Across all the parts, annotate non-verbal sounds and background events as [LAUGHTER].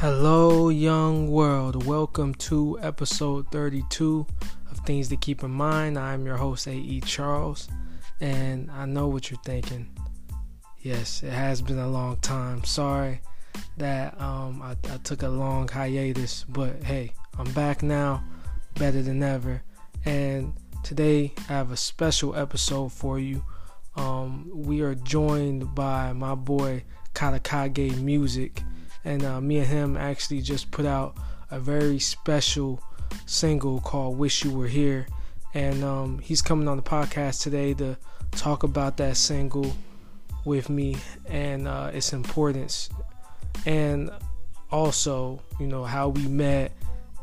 Hello, young world. Welcome to episode 32 of Things to Keep in Mind. I'm your host, A.E. Charles, and I know what you're thinking. Yes, it has been a long time. Sorry that um, I, I took a long hiatus, but hey, I'm back now, better than ever. And today I have a special episode for you. Um, we are joined by my boy Katakage Music and uh, me and him actually just put out a very special single called "Wish You Were Here," and um, he's coming on the podcast today to talk about that single with me and uh, its importance, and also you know how we met,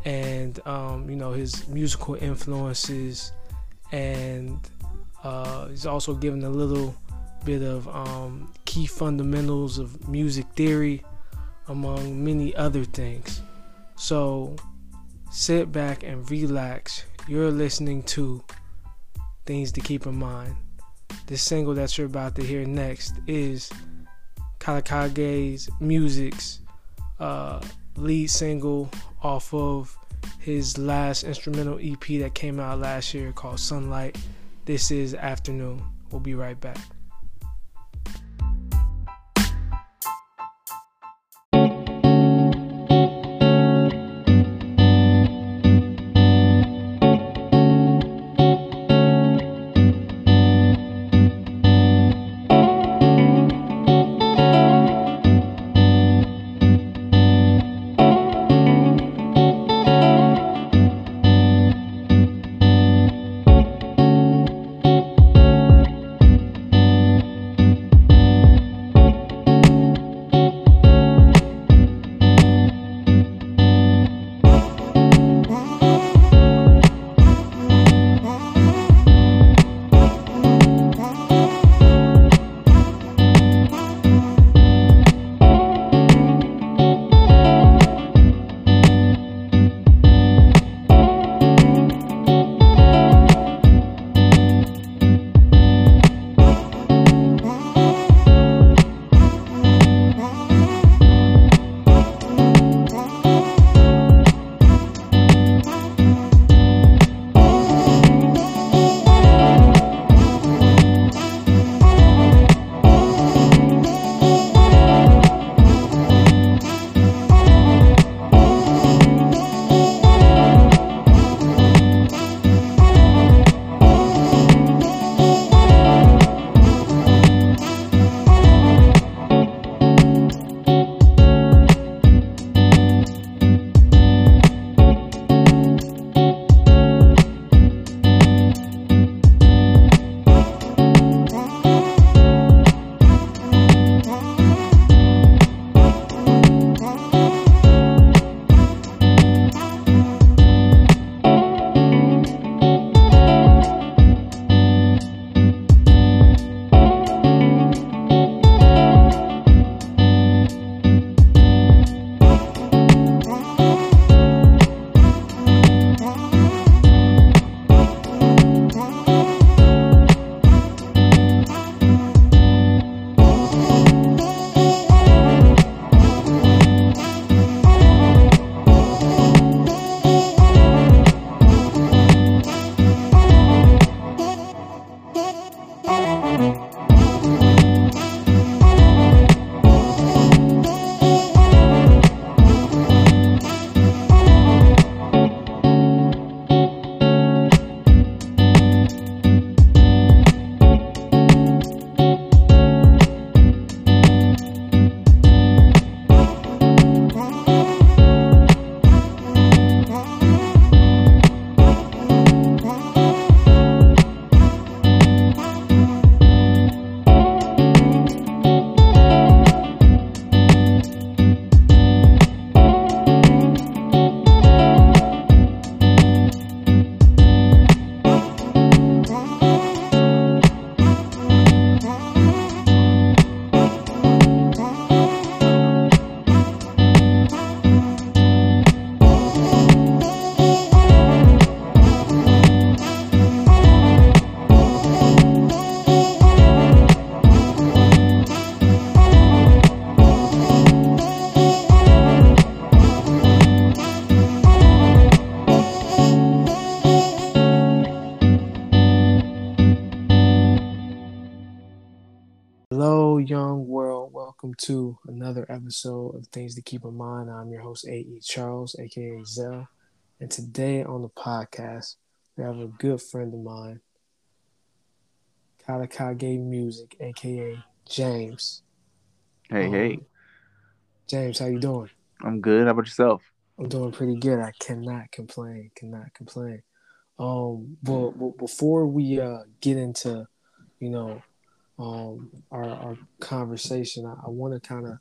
and um, you know his musical influences, and uh, he's also given a little bit of um, key fundamentals of music theory among many other things. So sit back and relax. You're listening to Things to Keep in Mind. The single that you're about to hear next is Katakage's Music's uh, lead single off of his last instrumental EP that came out last year called Sunlight. This is Afternoon. We'll be right back. Welcome to another episode of Things to Keep in Mind. I'm your host, A.E. Charles, aka Zell. And today on the podcast, we have a good friend of mine, Katakage Music, aka James. Hey, um, hey. James, how you doing? I'm good. How about yourself? I'm doing pretty good. I cannot complain. Cannot complain. Um, but, but before we uh get into, you know, um our our conversation, I, I want to kind of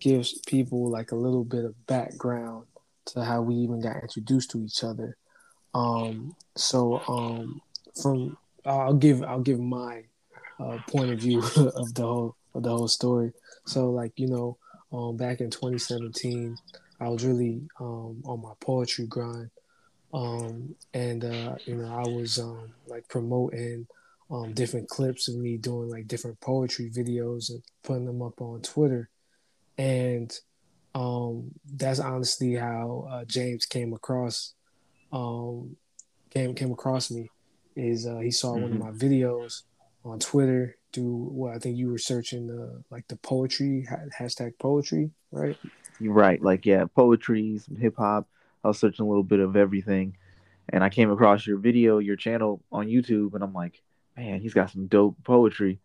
give people like a little bit of background to how we even got introduced to each other. Um, so um, from I'll give I'll give my uh, point of view [LAUGHS] of the whole of the whole story. So like you know, um, back in 2017, I was really um, on my poetry grind, um, and uh, you know I was um, like promoting um, different clips of me doing like different poetry videos and putting them up on Twitter, and um, that's honestly how uh, James came across um, came came across me. Is uh, he saw mm-hmm. one of mm-hmm. my videos on Twitter do well, I think you were searching the like the poetry hashtag poetry, right? You're right. Like yeah, poetry, some hip hop. I was searching a little bit of everything, and I came across your video, your channel on YouTube, and I'm like, man, he's got some dope poetry.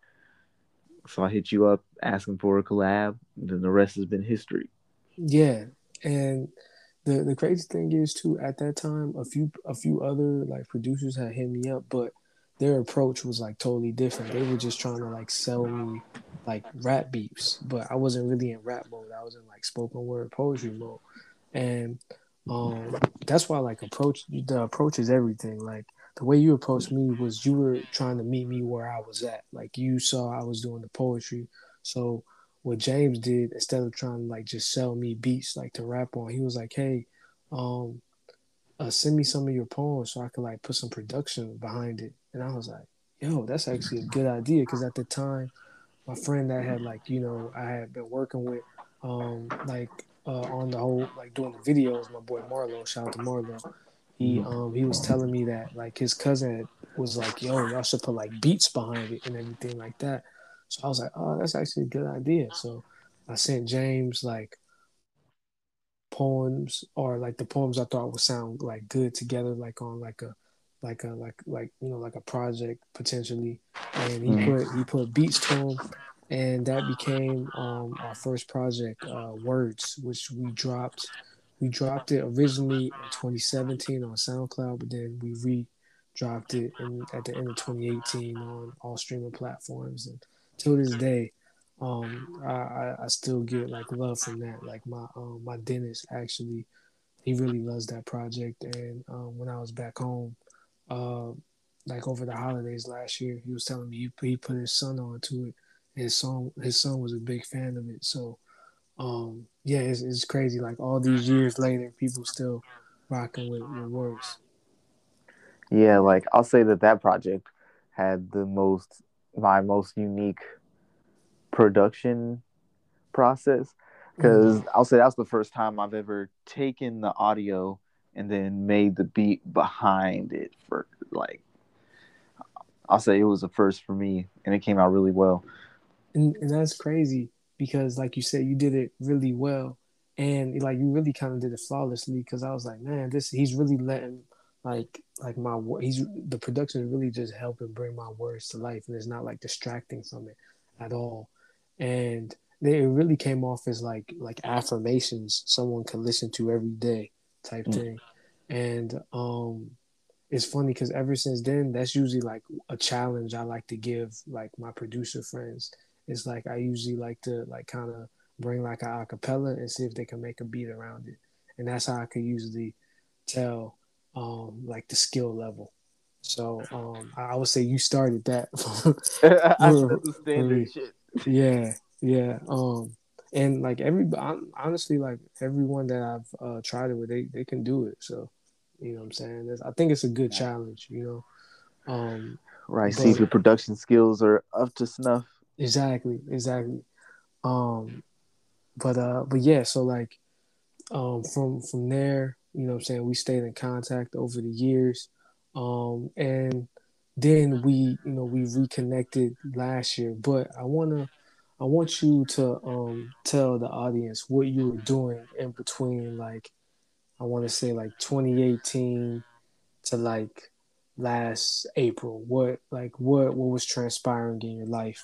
So I hit you up asking for a collab, and then the rest has been history. Yeah, and the the crazy thing is too, at that time, a few a few other like producers had hit me up, but their approach was like totally different. They were just trying to like sell me like rap beats, but I wasn't really in rap mode. I was in like spoken word poetry mode, and um, that's why like approach the approach is everything. Like the way you approached me was you were trying to meet me where I was at. Like you saw I was doing the poetry, so what James did instead of trying to like just sell me beats like to rap on, he was like, hey, um, uh, send me some of your poems so I could like put some production behind it. And I was like, yo, that's actually a good idea because at the time, my friend that had like you know I had been working with, um, like uh, on the whole like doing the videos, my boy Marlo, shout out to Marlo. He um he was telling me that like his cousin was like, yo, y'all should put like beats behind it and everything like that. So I was like, oh, that's actually a good idea. So I sent James like poems or like the poems I thought would sound like good together, like on like a like a like like you know like a project potentially. And he mm-hmm. put he put beats to them, and that became um, our first project, uh, Words, which we dropped. We dropped it originally in 2017 on SoundCloud, but then we re dropped it in, at the end of 2018 on all streaming platforms. And till this day, um, I, I, still get like love from that. Like my um, my dentist actually, he really loves that project. And um, when I was back home, uh, like over the holidays last year, he was telling me he, he put his son onto it. His son his son was a big fan of it. So, um, yeah, it's, it's crazy. Like all these years later, people still rocking with, with words. Yeah, like I'll say that that project had the most my most unique production process because mm-hmm. I'll say that's the first time I've ever taken the audio and then made the beat behind it for like I'll say it was a first for me and it came out really well. And, and that's crazy because like you said you did it really well. And like you really kind of did it flawlessly because I was like man this he's really letting like like my he's the production is really just helping bring my words to life and it's not like distracting from it at all. And they, it really came off as like like affirmations someone can listen to every day type mm. thing. And um it's funny because ever since then that's usually like a challenge i like to give like my producer friends it's like i usually like to like kind of bring like a acapella and see if they can make a beat around it and that's how i could usually tell um like the skill level so um i would say you started that [LAUGHS] [LAUGHS] I the standard shit yeah, yeah. Um, and like every honestly, like everyone that I've uh, tried it with, they they can do it. So, you know, what I'm saying, I think it's a good challenge. You know, um, right. But, See if your production skills are up to snuff. Exactly, exactly. Um, but uh, but yeah. So like, um, from from there, you know, what I'm saying we stayed in contact over the years. Um, and then we you know we reconnected last year but i want to I want you to um tell the audience what you were doing in between like I want to say like 2018 to like last April. What like what what was transpiring in your life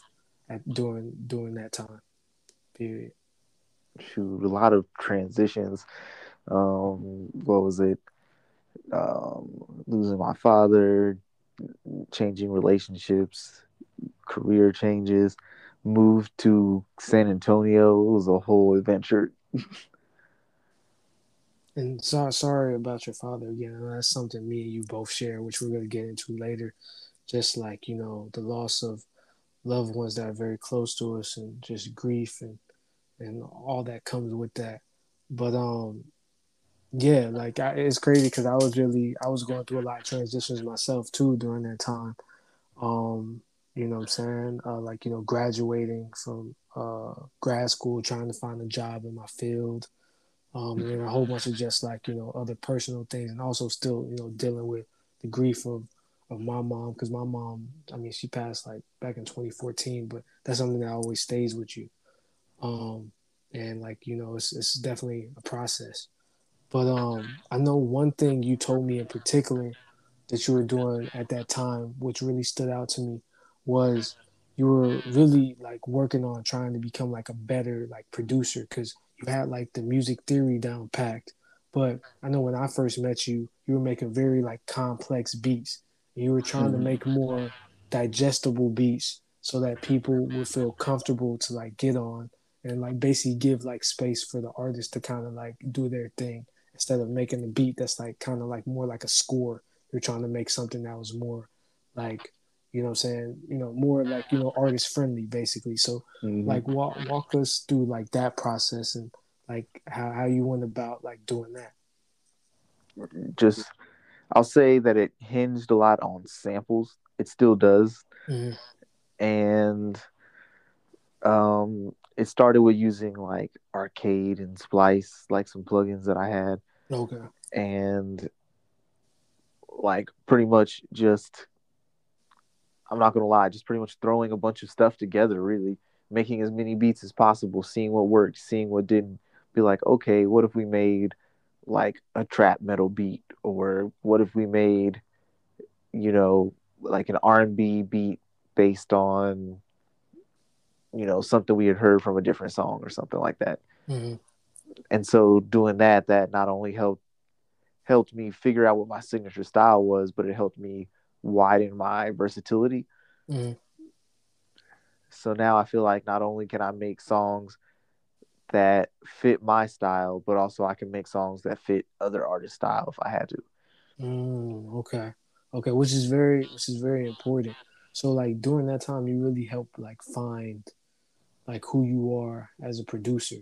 at during during that time period? Shoot, a lot of transitions. Um, what was it? Um, losing my father, changing relationships, career changes, moved to San Antonio. It was a whole adventure. [LAUGHS] and so, sorry about your father again. That's something me and you both share, which we're going to get into later. Just like, you know, the loss of loved ones that are very close to us and just grief and and all that comes with that. But um yeah, like I, it's crazy because I was really I was going through a lot of transitions myself too during that time. Um, you know what I'm saying? Uh, like you know, graduating from uh, grad school, trying to find a job in my field, um, and a whole bunch of just like you know other personal things, and also still you know dealing with the grief of of my mom because my mom, I mean, she passed like back in 2014, but that's something that always stays with you. Um, and like you know, it's it's definitely a process. But um, I know one thing you told me in particular that you were doing at that time, which really stood out to me, was you were really like working on trying to become like a better like producer because you had like the music theory down packed. But I know when I first met you, you were making very like complex beats. You were trying to make more digestible beats so that people would feel comfortable to like get on and like basically give like space for the artist to kind of like do their thing instead of making a beat that's like kind of like more like a score. You're trying to make something that was more like you know what I'm saying you know more like you know artist friendly basically. So mm-hmm. like walk walk us through like that process and like how, how you went about like doing that. Just I'll say that it hinged a lot on samples. It still does. Mm-hmm. and um it started with using like arcade and splice like some plugins that i had. Okay. And like pretty much just i'm not gonna lie just pretty much throwing a bunch of stuff together really. Making as many beats as possible seeing what worked seeing what didn't. Be like okay what if we made like a trap metal beat or what if we made you know like an r&b beat based on you know something we had heard from a different song or something like that mm-hmm. and so doing that that not only helped helped me figure out what my signature style was but it helped me widen my versatility mm-hmm. so now i feel like not only can i make songs that fit my style but also i can make songs that fit other artists style if i had to mm, okay okay which is very which is very important so like during that time you really helped like find like who you are as a producer.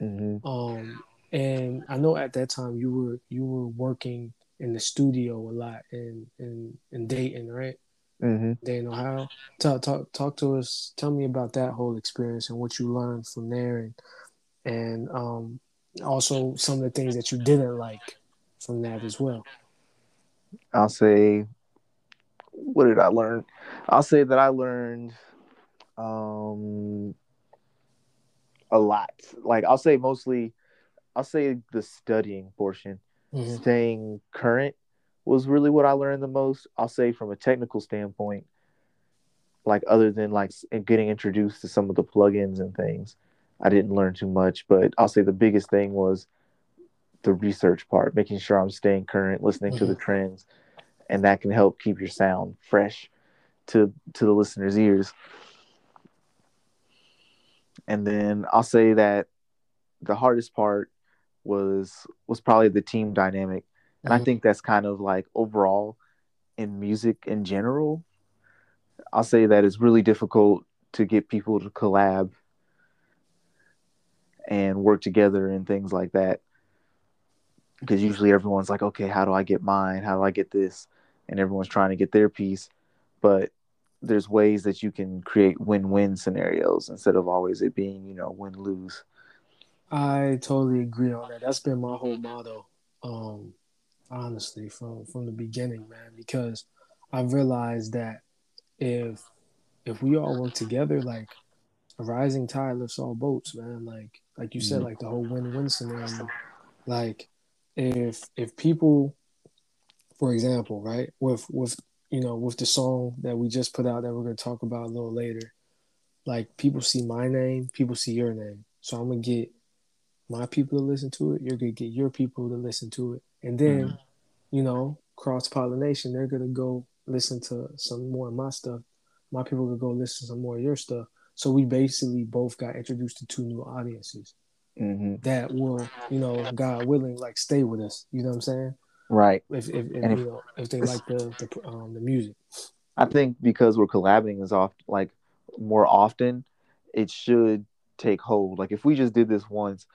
Mm-hmm. Um, and I know at that time you were you were working in the studio a lot in in, in Dayton, right? Mm-hmm. Dayton, Ohio. Talk talk talk to us. Tell me about that whole experience and what you learned from there, and and um, also some of the things that you didn't like from that as well. I'll say, what did I learn? I'll say that I learned um, a lot. Like I'll say mostly, I'll say the studying portion, mm-hmm. staying current was really what I learned the most. I'll say from a technical standpoint, like other than like getting introduced to some of the plugins and things, I didn't learn too much. But I'll say the biggest thing was the research part, making sure I'm staying current, listening mm-hmm. to the mm-hmm. trends, and that can help keep your sound fresh to to the listener's ears. And then I'll say that the hardest part was was probably the team dynamic. And mm-hmm. I think that's kind of like overall in music in general. I'll say that it's really difficult to get people to collab and work together and things like that. Because usually everyone's like, okay, how do I get mine? How do I get this? And everyone's trying to get their piece. But there's ways that you can create win-win scenarios instead of always it being you know win-lose i totally agree on that that's been my whole motto um honestly from from the beginning man because i've realized that if if we all work together like a rising tide lifts all boats, man. Like like you said, Mhm. like the whole win-win scenario. Like if if people, for example, right, with with you know with the song that we just put out that we're gonna talk about a little later, like people see my name, people see your name. So I'm gonna get my people to listen to it. You're gonna get your people to listen to it, and then Mhm. you know cross pollination. They're gonna go listen to some more of my stuff. My people could go listen to some more of your stuff. So we basically both got introduced to two new audiences hmm that will, you know, God willing, like stay with us. You know what I'm saying? Right. If if, if if- you know if they like the the um the music. I think because we're collaborating is oft like more often, it should take hold. Like if we just did this once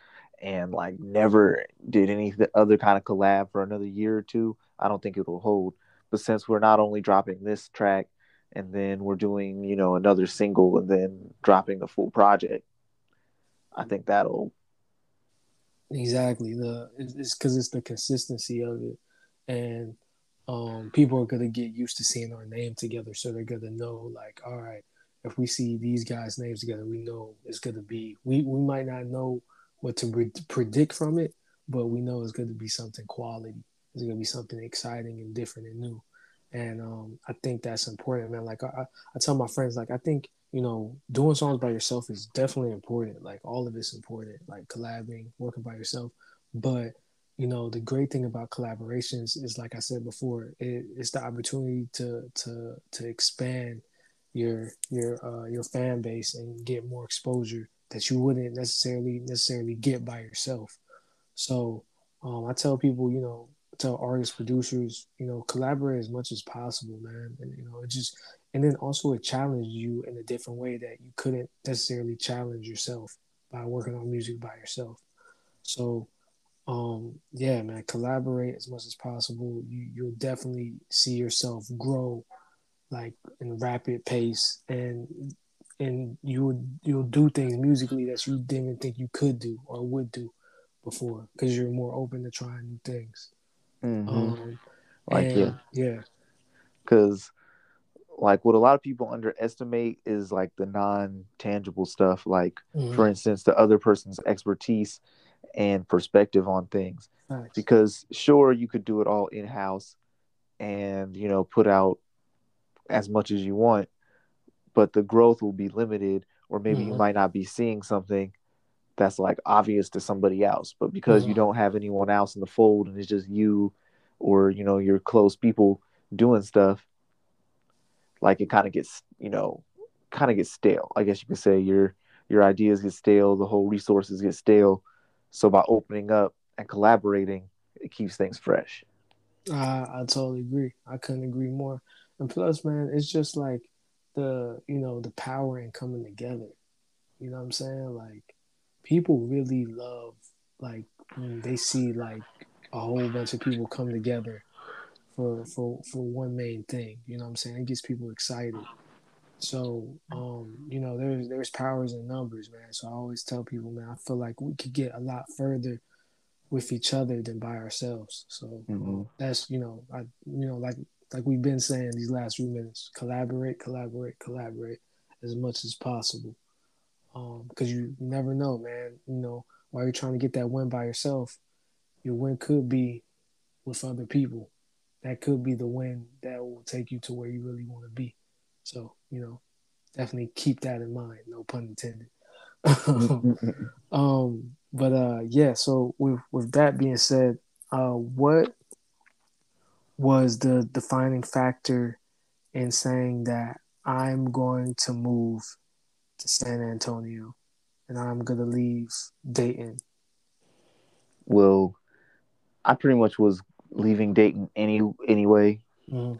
and like never did any other kind of collab for another year or two, I don't think it'll hold. But since we're not only dropping this track and then we're doing, you know, another single and then dropping the full project, I think that'll Exactly. The it's because it's the consistency of it, and um, people are gonna get used to seeing our name together, so they're gonna know like, all right, if we see these guys' names together, we know it's gonna be. We we might not know what to pre- predict from it, but we know it's gonna be something quality. It's gonna be something exciting and different and new, and um, I think that's important, man. Like I, I tell my friends, like I think you know, doing songs by yourself is definitely important. Like all of it's important, like collabing, working by yourself. But you know, the great thing about collaborations is, like I said before, it, it's the opportunity to to to expand your your uh, your fan base and get more exposure that you wouldn't necessarily necessarily get by yourself. So um, I tell people, you know, tell artists, producers, you know, collaborate as much as possible, man. And you know, it just and then also it challenged you in a different way that you couldn't necessarily challenge yourself by working on music by yourself. So um yeah man collaborate as much as possible you you'll definitely see yourself grow like in rapid pace and and you'll you'll do things musically that you didn't think you could do or would do before because you're more open to trying new things Mhm. um like and, yeah, yeah because like what a lot of people underestimate is like the non-tangible stuff. Like Mhm. for instance, the other person's expertise and perspective on things. Facts. because sure you could do it all in house and you know put out as much as you want but the growth will be limited or maybe you Mhm. might not be seeing something that's like obvious to somebody else but because you Mhm. don't have anyone else in the fold and it's just you or you know your close people doing stuff like it kind of gets you know kind of gets stale i guess you could say your your ideas get stale the whole resources get stale so by opening up and collaborating it keeps things fresh I, I totally agree. I couldn't agree more. And plus, man, it's just like the you know the power in coming together. You know what I'm saying? Like people really love like when they see like a whole bunch of people come together for for for one main thing. You know what I'm saying? It gets people excited. So um, you know, there's there's powers in numbers, man. So I always tell people, man, I feel like we could get a lot further with each other than by ourselves. So Mhm. that's you know, I you know, like like we've been saying these last few minutes, collaborate, collaborate, collaborate as much as possible. Um, because you never know, man. You know, while you're trying to get that win by yourself, your win could be with other people. That could be the win that will take you to where you really want to be. So, you know, definitely keep that in mind. No pun intended. [LAUGHS] um, but uh, yeah. So with with that being said, uh, what was the defining factor in saying that I'm going to move to San Antonio and I'm to leave Dayton? well i pretty much was leaving dayton any anyway Mhm.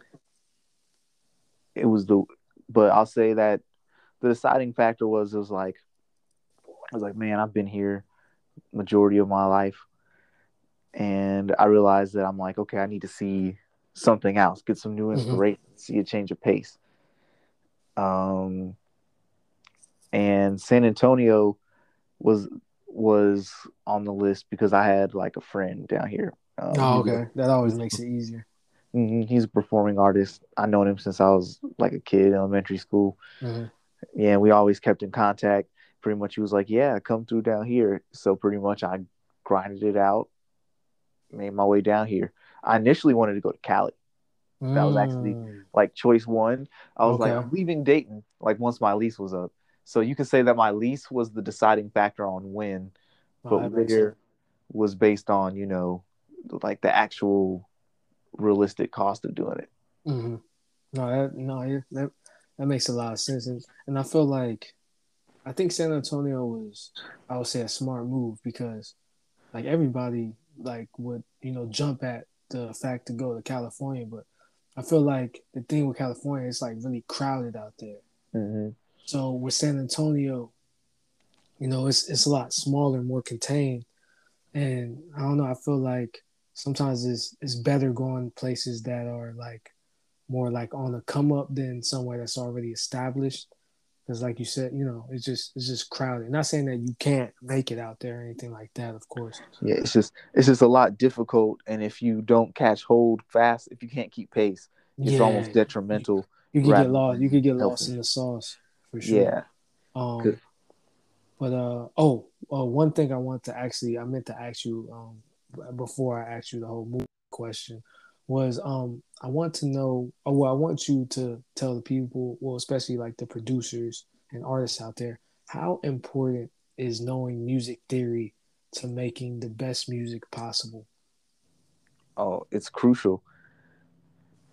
it was the but i'll say that the deciding factor was it was like i was like man i've been here majority of my life and i realized that i'm like okay i need to see something else get some new Mhm. inspiration see a change of pace um and san antonio was was on the list because i had like a friend down here um, Oh, okay. That always makes it easier. Mhm, He's a performing artist. I've known him since I was like a kid elementary school. Mhm. Yeah, we always kept in contact. pretty much he was like, "Yeah, come through down here." So pretty much I grinded it out, made my way down here. I initially wanted to go to Cali. That was actually Mm, like choice one. I was like, I'm leaving Dayton. Like once my lease was up, so you can say that my lease was the deciding factor on when, oh, but where was based on you know, like the actual realistic cost of doing it. hmm No, that no, that that makes a lot of sense, and, and I feel like I think San Antonio was I would say a smart move because like everybody like would you know jump at the fact to go to California, but I feel like the thing with California is like really crowded out there. hmm So with San Antonio, you know, it's it's a lot smaller, more contained, and I don't know. I feel like sometimes it's it's better going places that are like more like on the come up than somewhere that's already established. Because, like you said, you know, it's just it's just crowded. Not saying that you can't make it out there or anything like that, of course. Yeah, it's just it's just a lot difficult, and if you don't catch hold fast, if you can't keep pace, it's Yeah, almost detrimental. You could rather get lost. You could get lost in the sauce for sure. Yeah. Um, but uh oh, uh, one thing I want to actually I meant to ask you um before I asked you the whole movie question was um I want to know oh, well I want you to tell the people well especially like the producers and artists out there how important is knowing music theory to making the best music possible. oh it's crucial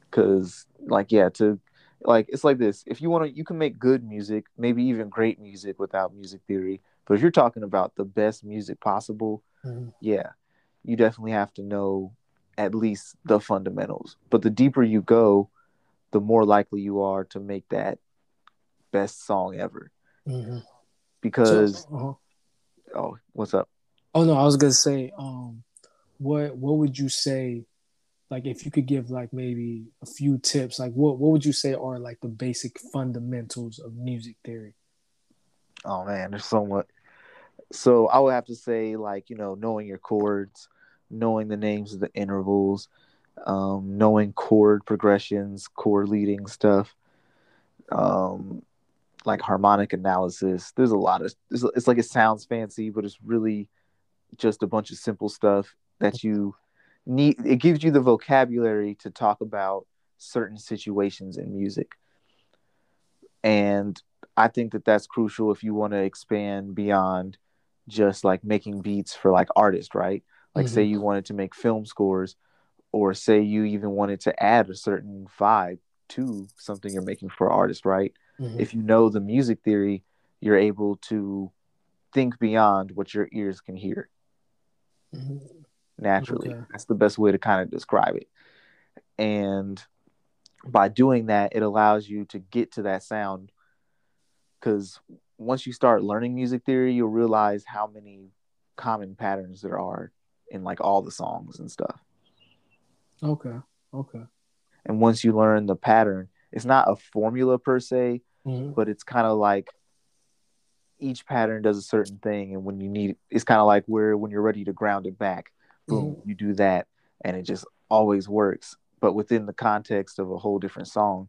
because like yeah to like it's like this if you want to you can make good music maybe even great music without music theory but if you're talking about the best music possible Mhm. yeah you definitely have to know at least the fundamentals but the deeper you go the more likely you are to make that best song ever Mhm. because So, uh-huh. oh what's up Oh no, I was gonna say, um, what what would you say, like if you could give like maybe a few tips, like what what would you say are like the basic fundamentals of music theory? Oh man, there's so much. So I would have to say, like, you know, knowing your chords, knowing the names of the intervals, um, knowing chord progressions, chord leading stuff, um, like harmonic analysis. There's a lot of. It's, it's like it sounds fancy, but it's really just a bunch of simple stuff that you need. It gives you the vocabulary to talk about certain situations in music, and I think that that's crucial if you want to expand beyond just like making beats for like artists, right? Like, say you wanted to make film scores, or say you even wanted to add a certain vibe to something you're making for artists, right? Mhm. If you know the music theory, you're able to think beyond what your ears can hear Mhm. Naturally. Okay. That's the best way to kind of describe it. And by doing that, it allows you to get to that sound because once you start learning music theory, you'll realize how many common patterns there are in like all the songs and stuff. Okay, okay. And once you learn the pattern, it's not a formula per se, Mhm. but it's kind of like each pattern does a certain thing and when you need it's kind of like where when you're ready to ground it back boom you do that and it just always works but within the context of a whole different song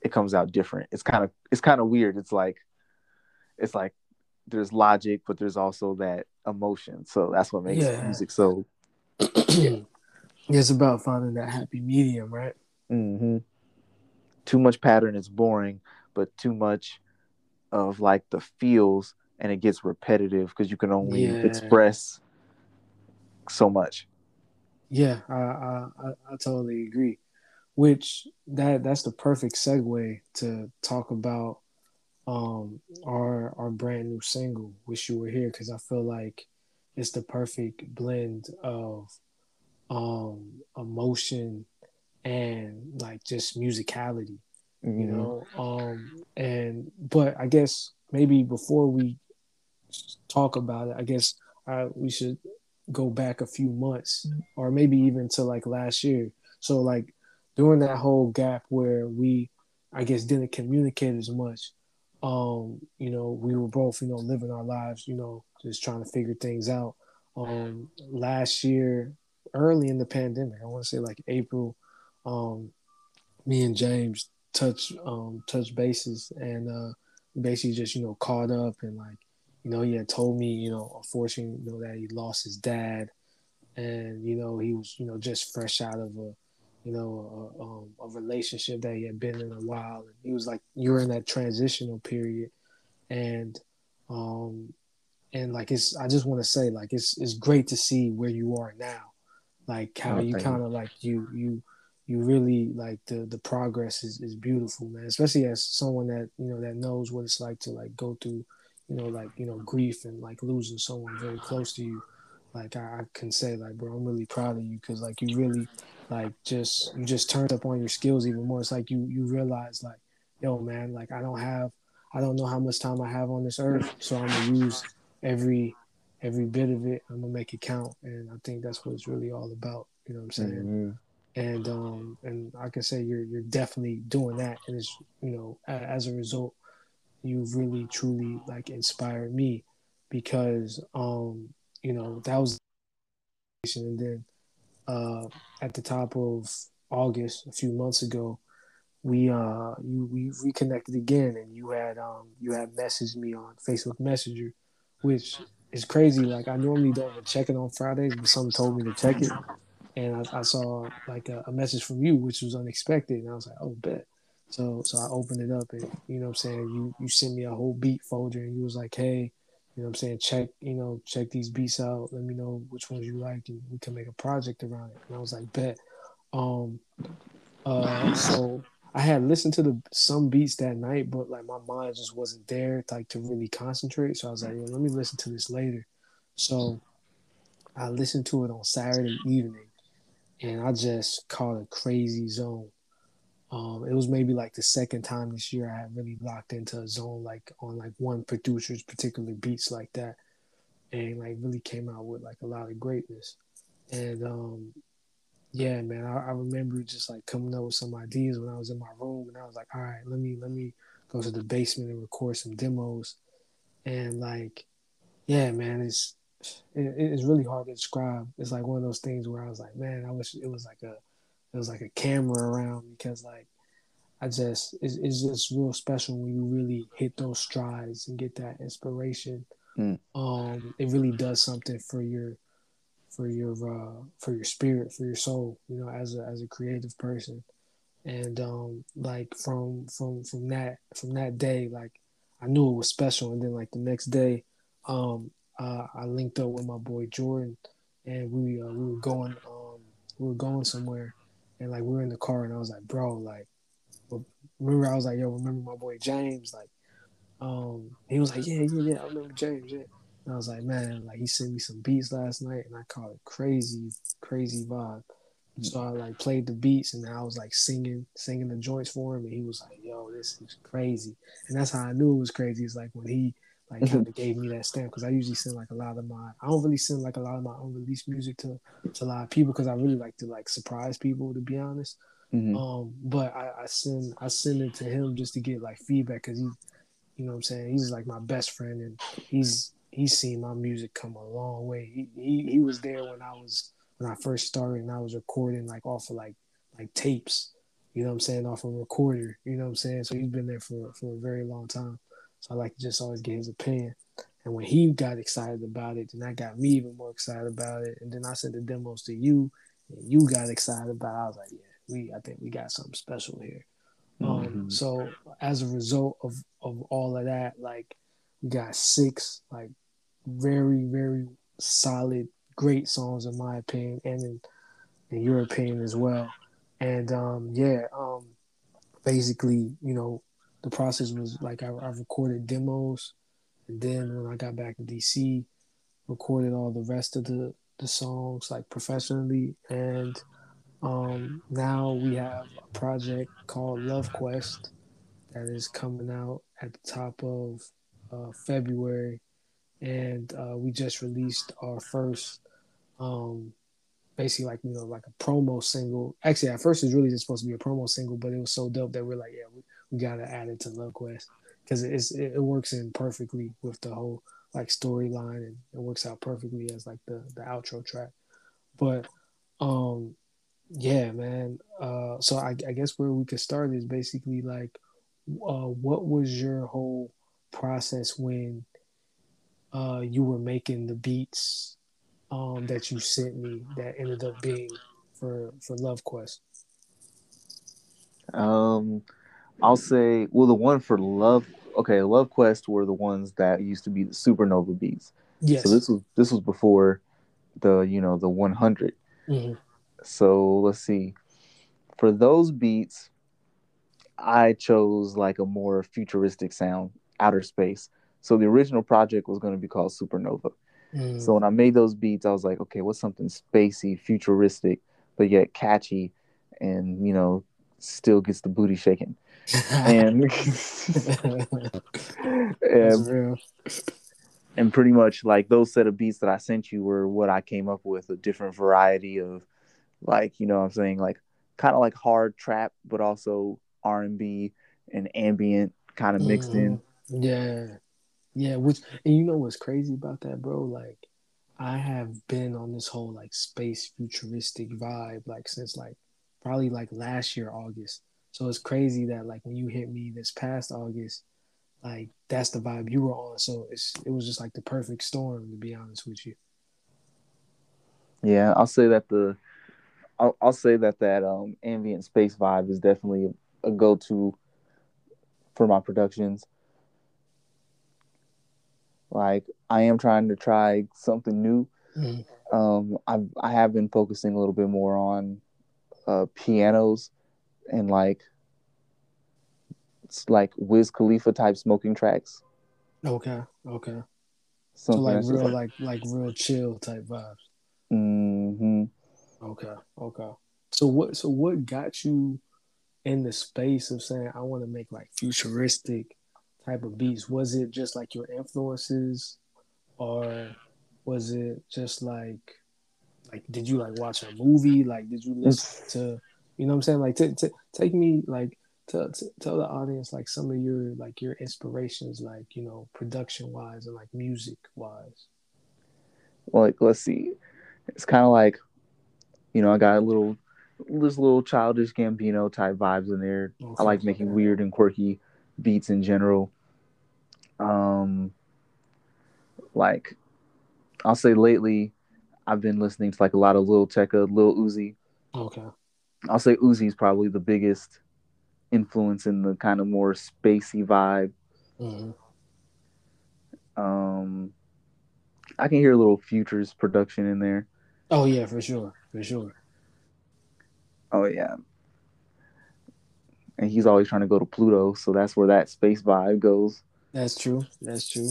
it comes out different it's kind of it's kind of weird it's like it's like there's logic but there's also that emotion so that's what makes Yeah. music so [CLEARS THROAT] yeah. It's about finding that happy medium, right? Mm-hmm. too much pattern is boring but too much of like the feels and it gets repetitive because you can only Yeah. express so much Yeah, I, I I I totally agree. Which that that's the perfect segue to talk about um our our brand new single "Wish You Were Here" because I feel like it's the perfect blend of um emotion and like just musicality you Mhm. know um and but i guess maybe before we talk about it i guess uh, we should go back a few months or maybe even to like last year. So like during that whole gap where we i guess didn't communicate as much um you know we were both you know living our lives you know just trying to figure things out. Um last year early in the pandemic i want to say like april um me and james touch um touch bases and uh basically just you know caught up and like you know he had told me you know unfortunately you know that he lost his dad. And you know he was you know just fresh out of a you know a, um, a relationship that he had been in a while. And he was like you're in that transitional period. And um and like it's i just want to say like it's it's great to see where you are now. Like how Oh, you kind of like you you you really like the the progress is, is beautiful man. Especially as someone that you know that knows what it's like to like go through you know like you know grief and like losing someone very close to you like i, I can say like bro i'm really proud of you because like you really like just you just turned up on your skills even more. It's like you you realize like yo man like i don't have i don't know how much time i have on this earth so i'm gonna use every every bit of it. I'm gonna make it count and i think that's what it's really all about you know what i'm saying? Mhm. and um and I can say you're you're definitely doing that and it's you know as a result you've really truly like inspired me because um you know that was and then uh at the top of August a few months ago we uh you we reconnected again and you had um you had messaged me on Facebook Messenger which is crazy. Like I normally don't check it on Fridays but someone told me to check it. And I, I saw like a, a message from you, which was unexpected, and I was like, "Oh, bet." So, so I opened it up, and you know, what I'm saying you you sent me a whole beat folder, and you was like, "Hey, you know, what I'm saying check, you know, check these beats out. Let me know which ones you like, and we can make a project around it." And I was like, "Bet." Um, uh, so I had listened to the some beats that night, but like my mind just wasn't there, like to really concentrate. So I was like, "Yo, let me listen to this later." So I listened to it on Saturday evening and I just caught a crazy zone. Um, it was maybe like the second time this year I had really locked into a zone like on like one producer's particular beats like that, and like really came out with like a lot of greatness. And um, yeah, man, I, I remember just like coming up with some ideas when I was in my room, and I was like, all right, let me let me go to the basement and record some demos, and like, yeah, man, it's it, it's really hard to describe. It's like one of those things where I was like, man, I wish it was like a it was like a camera around because like I just it's, it's just real special when you really hit those strides and get that inspiration. Mm. Um, it really does something for your for your uh, for your spirit, for your soul. You know, as a as a creative person, and um, like from from from that from that day, like I knew it was special, and then like the next day, um, uh, I linked up with my boy Jordan, and we uh, we were going um we were going somewhere, and like we were in the car, and I was like, bro, like, remember I was like, yo, remember my boy James, like, um, he was like, yeah, yeah, yeah, I remember James, yeah. And I was like, man, like he sent me some beats last night, and I caught a crazy, crazy vibe. So I like played the beats, and I was like singing, singing the joints for him, and he was like, "Yo, this is crazy," and that's how I knew it was crazy. It's like when he like kind of gave me that stamp because I usually send like a lot of my I don't really send like a lot of my unreleased music to to a lot of people because I really like to like surprise people to be honest. Mhm. Um, but I, I send I send it to him just to get like feedback because he, you know, what I'm saying he's like my best friend and he's he's seen my music come a long way. He he, he was there when I was when I first started and I was recording like off of like like tapes. You know what I'm saying off a recorder. You know what I'm saying. So he's been there for for a very long time. So I like to just always get his opinion. And when he got excited about it, then that got me even more excited about it. And then I sent the demos to you, and you got excited about. it. I was like, yeah, we I think we got something special here. Um, Mhm. so as a result of of all of that, like we got six like very very solid, great songs in my opinion, and in, in your opinion as well. And um, yeah, um, basically, you know, the process was like I, I recorded demos, and then when I got back to DC, recorded all the rest of the the songs like professionally, and um, now we have a project called Love Quest that is coming out at the top of uh, February, and uh, we just released our first, um, basically like you know like a promo single. Actually, at first it was really just supposed to be a promo single, but it was so dope that we're like, yeah, gotta add it to Love Quest because it's it, it works in perfectly with the whole like storyline and it works out perfectly as like the the outro track. But um yeah, man. Uh, so I, I guess where we could start is basically like, uh, what was your whole process when uh, you were making the beats um, that you sent me that ended up being for for Love Quest? Um, I'll say, well, the one for Love, okay, Love Quest were the ones that used to be the Supernova beats. Yes. So this was this was before the you know the 100. Mhm. So let's see. For those beats, I chose like a more futuristic sound, outer space. So the original project was going to be called Supernova. Mm. So when I made those beats, I was like, okay, what's something spacey, futuristic, but yet catchy, and you know, still gets the booty shaking. And [LAUGHS] and, and pretty much like those set of beats that I sent you were what I came up with, a different variety of like, you know what I'm saying, like kind of like hard trap, but also R and ambient kind of mixed in. Mhm. Yeah. Yeah, which and you know what's crazy about that, bro? Like I have been on this whole like space futuristic vibe like since like probably like last year August. So it's crazy that like when you hit me this past August, like that's the vibe you were on. So it's it was just like the perfect storm to be honest with you. Yeah, I'll say that the I'll, I'll say that that um ambient space vibe is definitely a go-to for my productions. Like I am trying to try something new. Mhm. Um, I I have been focusing a little bit more on uh, pianos and like it's like Wiz Khalifa type smoking tracks. Okay, okay. Something So like real like, like like real chill type vibes. hmm Okay, okay. So what so what got you in the space of saying I want to make like futuristic type of beats? Was it just like your influences or was it just like like did you like watch a movie? Like did you listen to you know what I'm saying? Like t- t- take me like to, to tell the audience like some of your like your inspirations like you know production wise and like music wise. like let's see, it's kind of like you know I got a little this little childish Gambino type vibes in there. I like making weird and quirky beats in general. Um, like I'll say lately, I've been listening to like a lot of Lil Tecca, Lil Uzi. Okay. I'll say Uzi's probably the biggest influence in the kind of more spacey vibe. hmm Um, I can hear a little Futures production in there. Oh yeah, for sure, for sure. Oh yeah. And he's always trying to go to Pluto, so that's where that space vibe goes. That's true. That's true.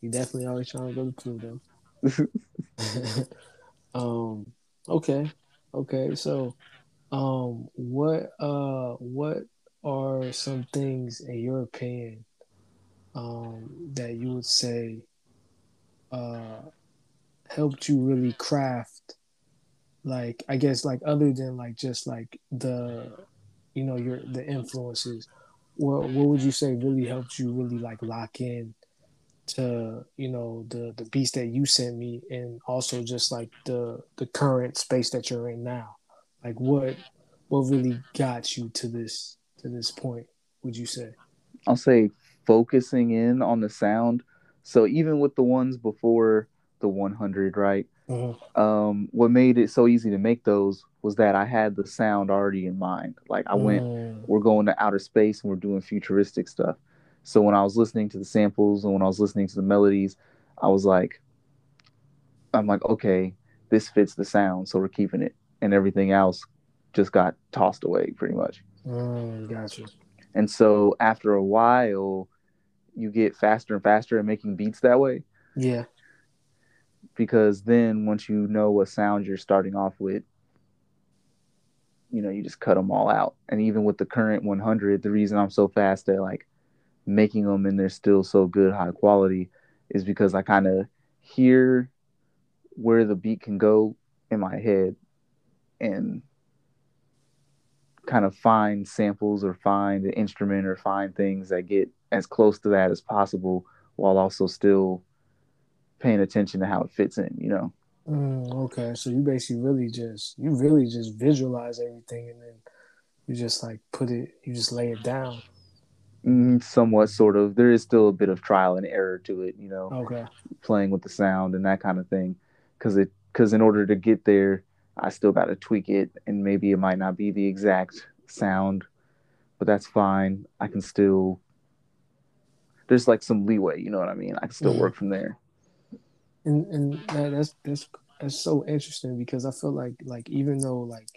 You definitely always trying to go to Pluto. [LAUGHS] [LAUGHS] um. Okay. Okay. So, um, what uh, what are some things in your opinion, um, that you would say, uh, helped you really craft, like I guess like other than like just like the, you know, your the influences. What what would you say really helped you really like lock in to you know the the beats that you sent me and also just like the the current space that you're in now like what what really got you to this to this point would you say I'll say focusing in on the sound. So even with the ones before the 100, right? Um, what made it so easy to make those was that I had the sound already in mind. Like I went, Mm, we're going to outer space and we're doing futuristic stuff. So when I was listening to the samples and when I was listening to the melodies, I was like, I'm like, okay, this fits the sound, so we're keeping it, and everything else just got tossed away pretty much. mm, gotcha And so after a while, you get faster and faster at making beats that way yeah because then once you know what sound you're starting off with, you know, you just cut them all out. And even with the current 100, the reason I'm so fast at like making them and they're still so good, high quality, is because I kind of hear where the beat can go in my head and kind of find samples or find an instrument or find things that get as close to that as possible while also still paying attention to how it fits in, you know. mm, okay so you basically really just you really just visualize everything and then you just like put it you just lay it down Mm, somewhat, sort of. There is still a bit of trial and error to it, you know, Okay. playing with the sound and that kind of thing. Because it, because in order to get there, I still got to tweak it, and maybe it might not be the exact sound, but that's fine. I can still. There's like some leeway, you know what I mean. I can still work from there. and and that, that's that's that's so interesting because I feel like like even though like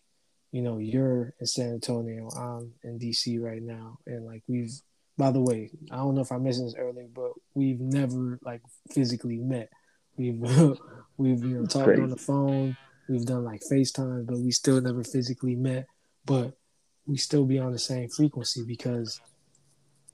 you know you're in San Antonio, I'm in DC right now, and like we've by the way, I don't know if I mentioned this earlier, but we've never like physically met. We've [LAUGHS] we've you know talked on the phone, we've done like FaceTime, but we still never physically met. But we still be on the same frequency because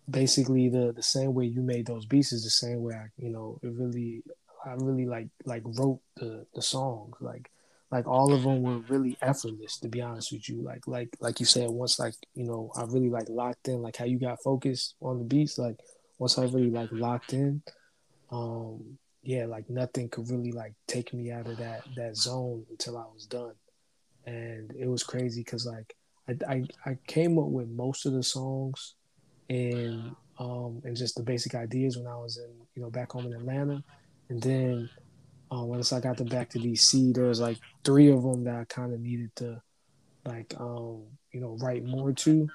basically the the same way you made those beats is the same way I you know it really I really like like wrote the the songs like like all of them were really effortless to be honest with you like like like you said once like you know I really like locked in like how you got focused on the beats like once I really like locked in um yeah like nothing could really like take me out of that that zone until I was done. And it was crazy because like I, I I came up with most of the songs and um and just the basic ideas when I was in you know back home in Atlanta, and then uh, once I got to back to DC, there was like three of them that I kind of needed to like um you know write more to,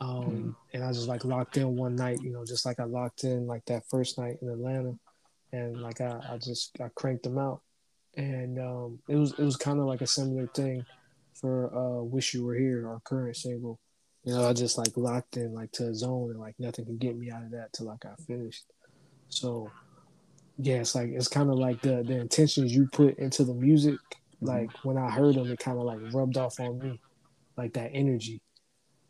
um Mhm. and I just like locked in one night, you know, just like I locked in like that first night in Atlanta, and like I I just I cranked them out, and um it was it was kind of like a similar thing for uh Wish You Were Here, our current single. You know, I just like locked in like to a zone and like nothing could get me out of that till like I finished. So yeah, it's like it's kind of like the the intentions you put into the music. Like when I heard them, it kind of like rubbed off on me, like that energy.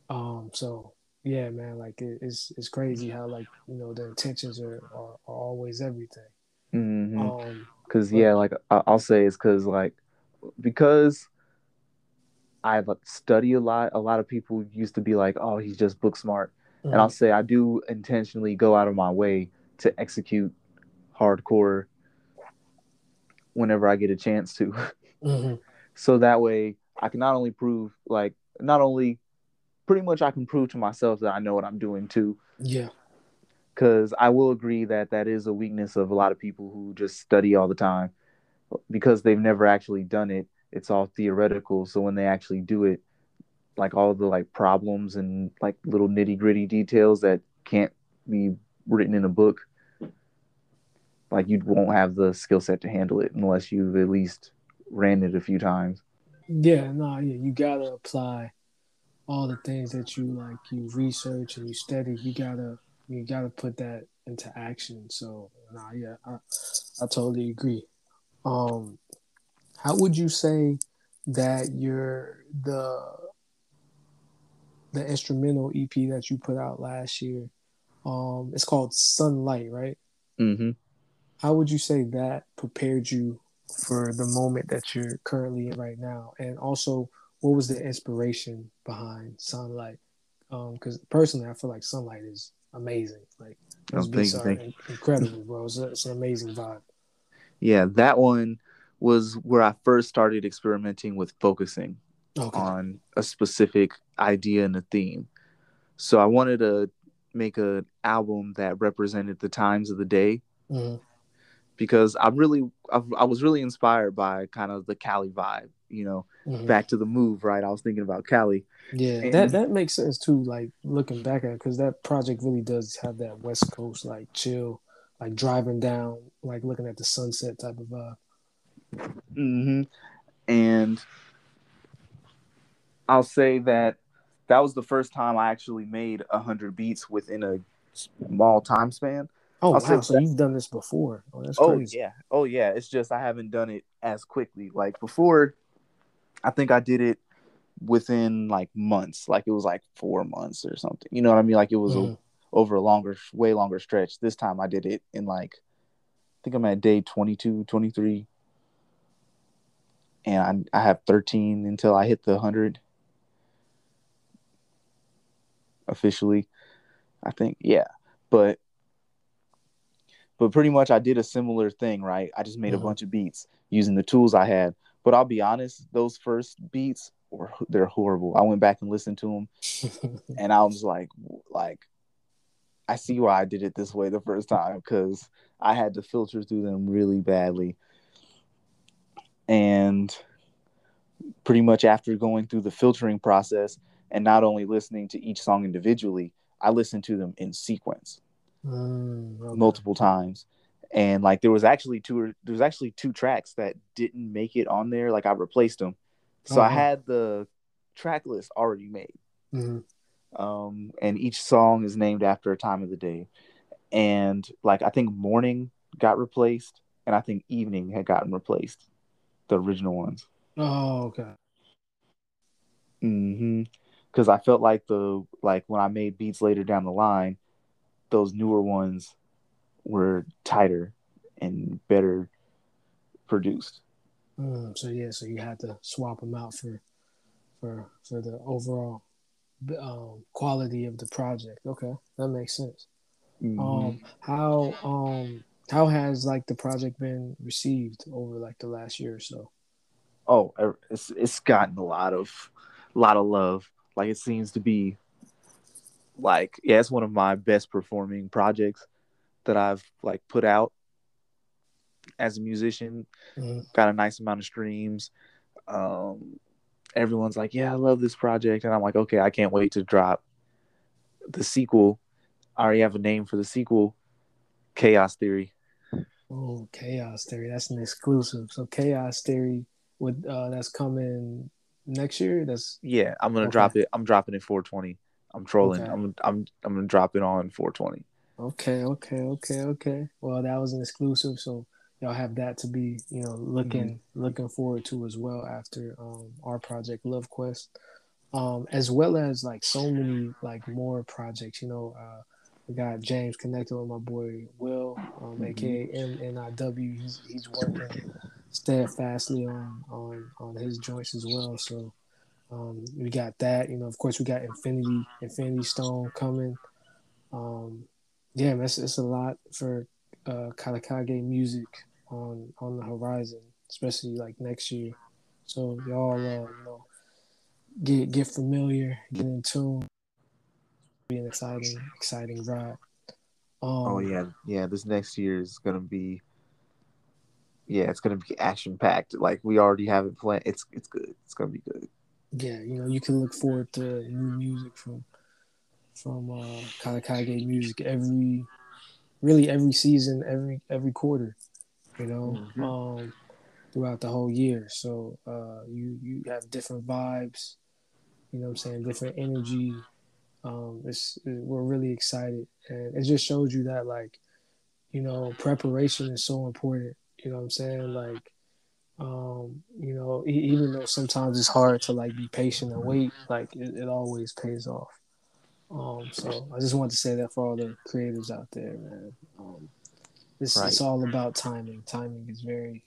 Um, so yeah, man, like it, it's it's crazy how like you know the intentions are are, are always everything. Hmm Um, Cause But- yeah, like I- I'll say it's cause like because I like, study a lot. A lot of people used to be like, "Oh, he's just book smart," and I'll say I do intentionally go out of my way to execute hardcore whenever I get a chance to, [LAUGHS] mhm, so that way I can not only prove like not only pretty much I can prove to myself that I know what I'm doing too, yeah, because I will agree that that is a weakness of a lot of people who just study all the time because they've never actually done it. It's all theoretical. So when they actually do it, like all the like problems and like little nitty gritty details that can't be written in a book, like you won't have the skill set to handle it unless you've at least ran it a few times. yeah, no, yeah, you gotta apply all the things that you like you research and you study. You gotta you gotta put that into action. So nah, yeah, I, I totally agree. Um, how would you say that your the the instrumental EP that you put out last year? Um, it's called Sunlight, right? Mm-hmm. How would you say that prepared you for the moment that you're currently in right now? And also, what was the inspiration behind Sunlight? Because personally, I feel like Sunlight is amazing. Like those beats are incredible, bro. It's, a, it's an amazing vibe. Yeah, that one was where I first started experimenting with focusing. Okay. on a specific idea and a theme. So I wanted to make an album that represented the times of the day Mhm. because I really I, I was really inspired by kind of the Cali vibe, you know, Mhm. back to the move, right? I was thinking about Cali. Yeah, And- that that makes sense too. Like looking back at because that project really does have that West Coast like chill, like driving down, like looking at the sunset type of vibe. hmm And I'll say that that was the first time I actually made a hundred beats within a small time span. Oh I'll wow! So that- you've done this before? Oh, that's Oh crazy. yeah, oh yeah. It's just I haven't done it as quickly. Like before, I think I did it within like months. Like it was like four months or something. You know what I mean? Like it was a, Mhm. over a longer, way longer stretch. This time I did it in like, I think I'm at day 22, 23. And I, I have 13 until I hit the 100 officially. I think, yeah. But but pretty much I did a similar thing, right? I just made Mhm. a bunch of beats using the tools I had. But I'll be honest, those first beats were they're horrible. I went back and listened to them [LAUGHS] and I was like like I see why I did it this way the first time because I had to filter through them really badly. And pretty much after going through the filtering process and not only listening to each song individually, I listened to them in sequence Mm, okay. multiple times. And like there was actually two there was actually two tracks that didn't make it on there. Like I replaced them. So I Uh-huh. had the track list already made. Mhm. um, and each song is named after a time of the day. And like I think morning got replaced, and I think evening had gotten replaced, the original ones. Oh, okay. hmm Because I felt like the like when I made beats later down the line, those newer ones were tighter and better produced. Mm, so yeah, so you had to swap them out for for for the overall um, quality of the project. Okay, that makes sense. Mhm. Um, how um how has like the project been received over like the last year or so? oh, it's it's gotten a lot of a lot of love. Like it seems to be like yeah, it's one of my best performing projects that I've like put out as a musician. Mhm. Got a nice amount of streams. Um, everyone's like, "Yeah, I love this project," and I'm like, "Okay, I can't wait to drop the sequel." I already have a name for the sequel, Chaos Theory. Oh, Chaos Theory. That's an exclusive. So Chaos Theory with uh that's coming next year. That's Yeah, I'm gonna Okay. drop it. I'm dropping it 420. I'm trolling. Okay. I'm I'm I'm gonna drop it on 420. Okay, okay, okay, okay. Well, that was an exclusive, so y'all have that to be, you know, looking looking forward to as well after um our project Love Quest. Um, as well as like so many like more projects, you know, uh we got James connected with my boy Will, um, Mhm. aka MNIW. He's he's working steadfastly on on on his joints as well. So um, we got that. You know, of course, we got Infinity Infinity Stone coming. Um, yeah, it's, it's a lot for uh, Katakage music on on the horizon, especially like next year. So y'all, uh, you know, get get familiar, get in tune. Be an exciting exciting ride. Um, Oh yeah, yeah. This next year is gonna be. Yeah, it's gonna be action packed. Like we already have it planned. It's it's good. It's gonna be good. yeah, you know, you can look forward to new music from from uh Katakage music every really every season, every every quarter, you know, Mhm. um throughout the whole year. So uh you you have different vibes, you know what I'm saying, different energy. Um it's we're really excited and it just shows you that like, you know, preparation is so important, you know what I'm saying? Like um, you know, even though sometimes it's hard to like be patient and wait, like it, it always pays off. Um, so I just wanted to say that for all the creatives out there, man. Um, this Right. it's all about timing. Timing is very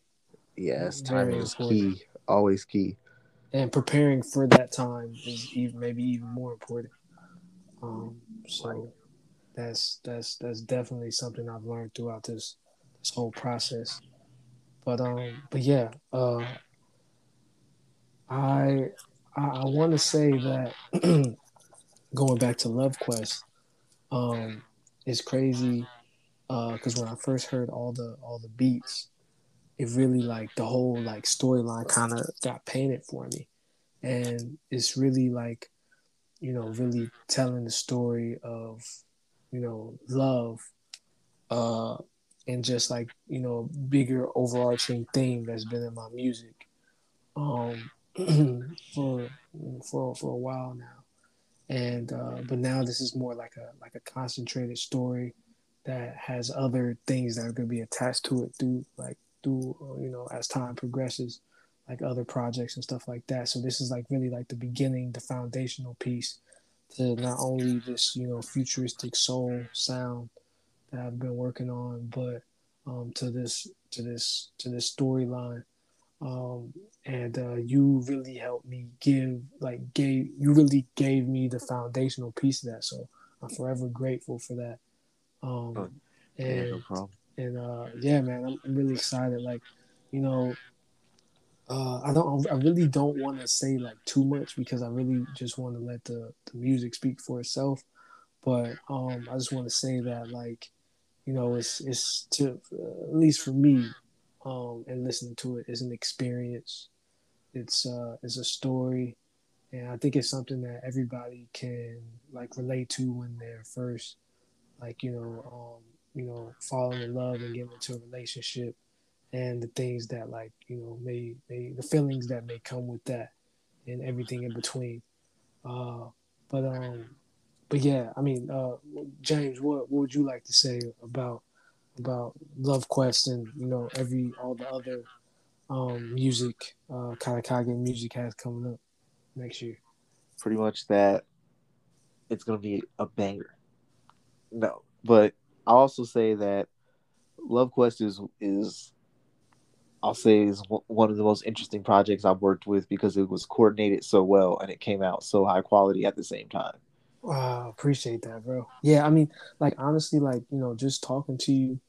Yes, Very timing is key. Always key. and preparing for that time is even maybe even more important. Um, so that's that's that's definitely something I've learned throughout this this whole process. But um, but yeah, uh, I I, I want to say that [CLEARS THROAT] going back to Love Quest, um, it's crazy because when I first heard all the all the beats, it really like the whole like storyline kind of got painted for me, and it's really like you know really telling the story of you know love, uh, and just like you know bigger overarching theme that's been in my music, um, [CLEARS THROAT] for for for a while now and uh, but now this is more like a like a concentrated story that has other things that are going to be attached to it through like through uh, you know as time progresses like other projects and stuff like that. So this is like really like the beginning the foundational piece to not only this you know futuristic soul sound that i've been working on but um, to this to this to this storyline um, and uh, you really helped me give like gave you really gave me the foundational piece of that. So i'm forever grateful for that. Um Oh, and no problem. and uh yeah man i'm, I'm really excited. Like you know uh i don't i really don't want to say like too much because i really just want to let the the music speak for itself. But um, I just want to say that like, you know, it's it's to at least for me, um, and listening to it is an experience. It's uh, it's a story, and I think it's something that everybody can like relate to when they're first, like you know, um, you know, falling in love and getting into a relationship, and the things that like you know may may the feelings that may come with that, and everything in between. Uh, but um, but yeah, I mean, uh, James, what what would you like to say about about Love Quest and you know every all the other um music uh Katakage music has coming up next year? Pretty much that it's gonna be a banger. No, but I also say that Love Quest is is I'll say is one of the most interesting projects I've worked with because it was coordinated so well and it came out so high quality at the same time. Wow, appreciate that, bro. Yeah, I mean, like honestly, like you know, just talking to you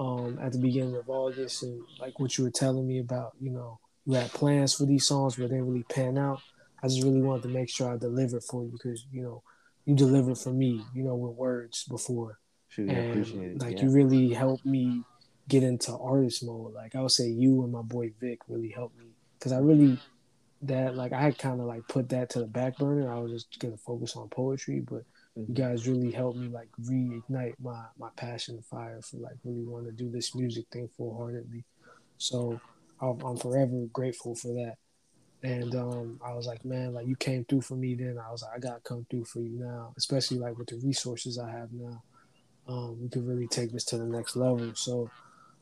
um at the beginning of all this and like what you were telling me about, you know, you had plans for these songs but they didn't really pan out. I just really wanted to make sure I delivered for you because you know you delivered for me, you know, with words before. Shoot, I appreciate it. Like yeah. you really helped me get into artist mode. Like I would say, you and my boy Vic really helped me because I really that like I had kind of like put that to the back burner. I was just gonna focus on poetry, but mm-hmm. you guys really helped me like reignite my my passion and fire for like really want to do this music thing full heartedly. So I'm, I'm forever grateful for that. And um, I was like, man, like you came through for me then. I was like, I gotta come through for you now, especially like with the resources I have now. Um, we could really take this to the next level. So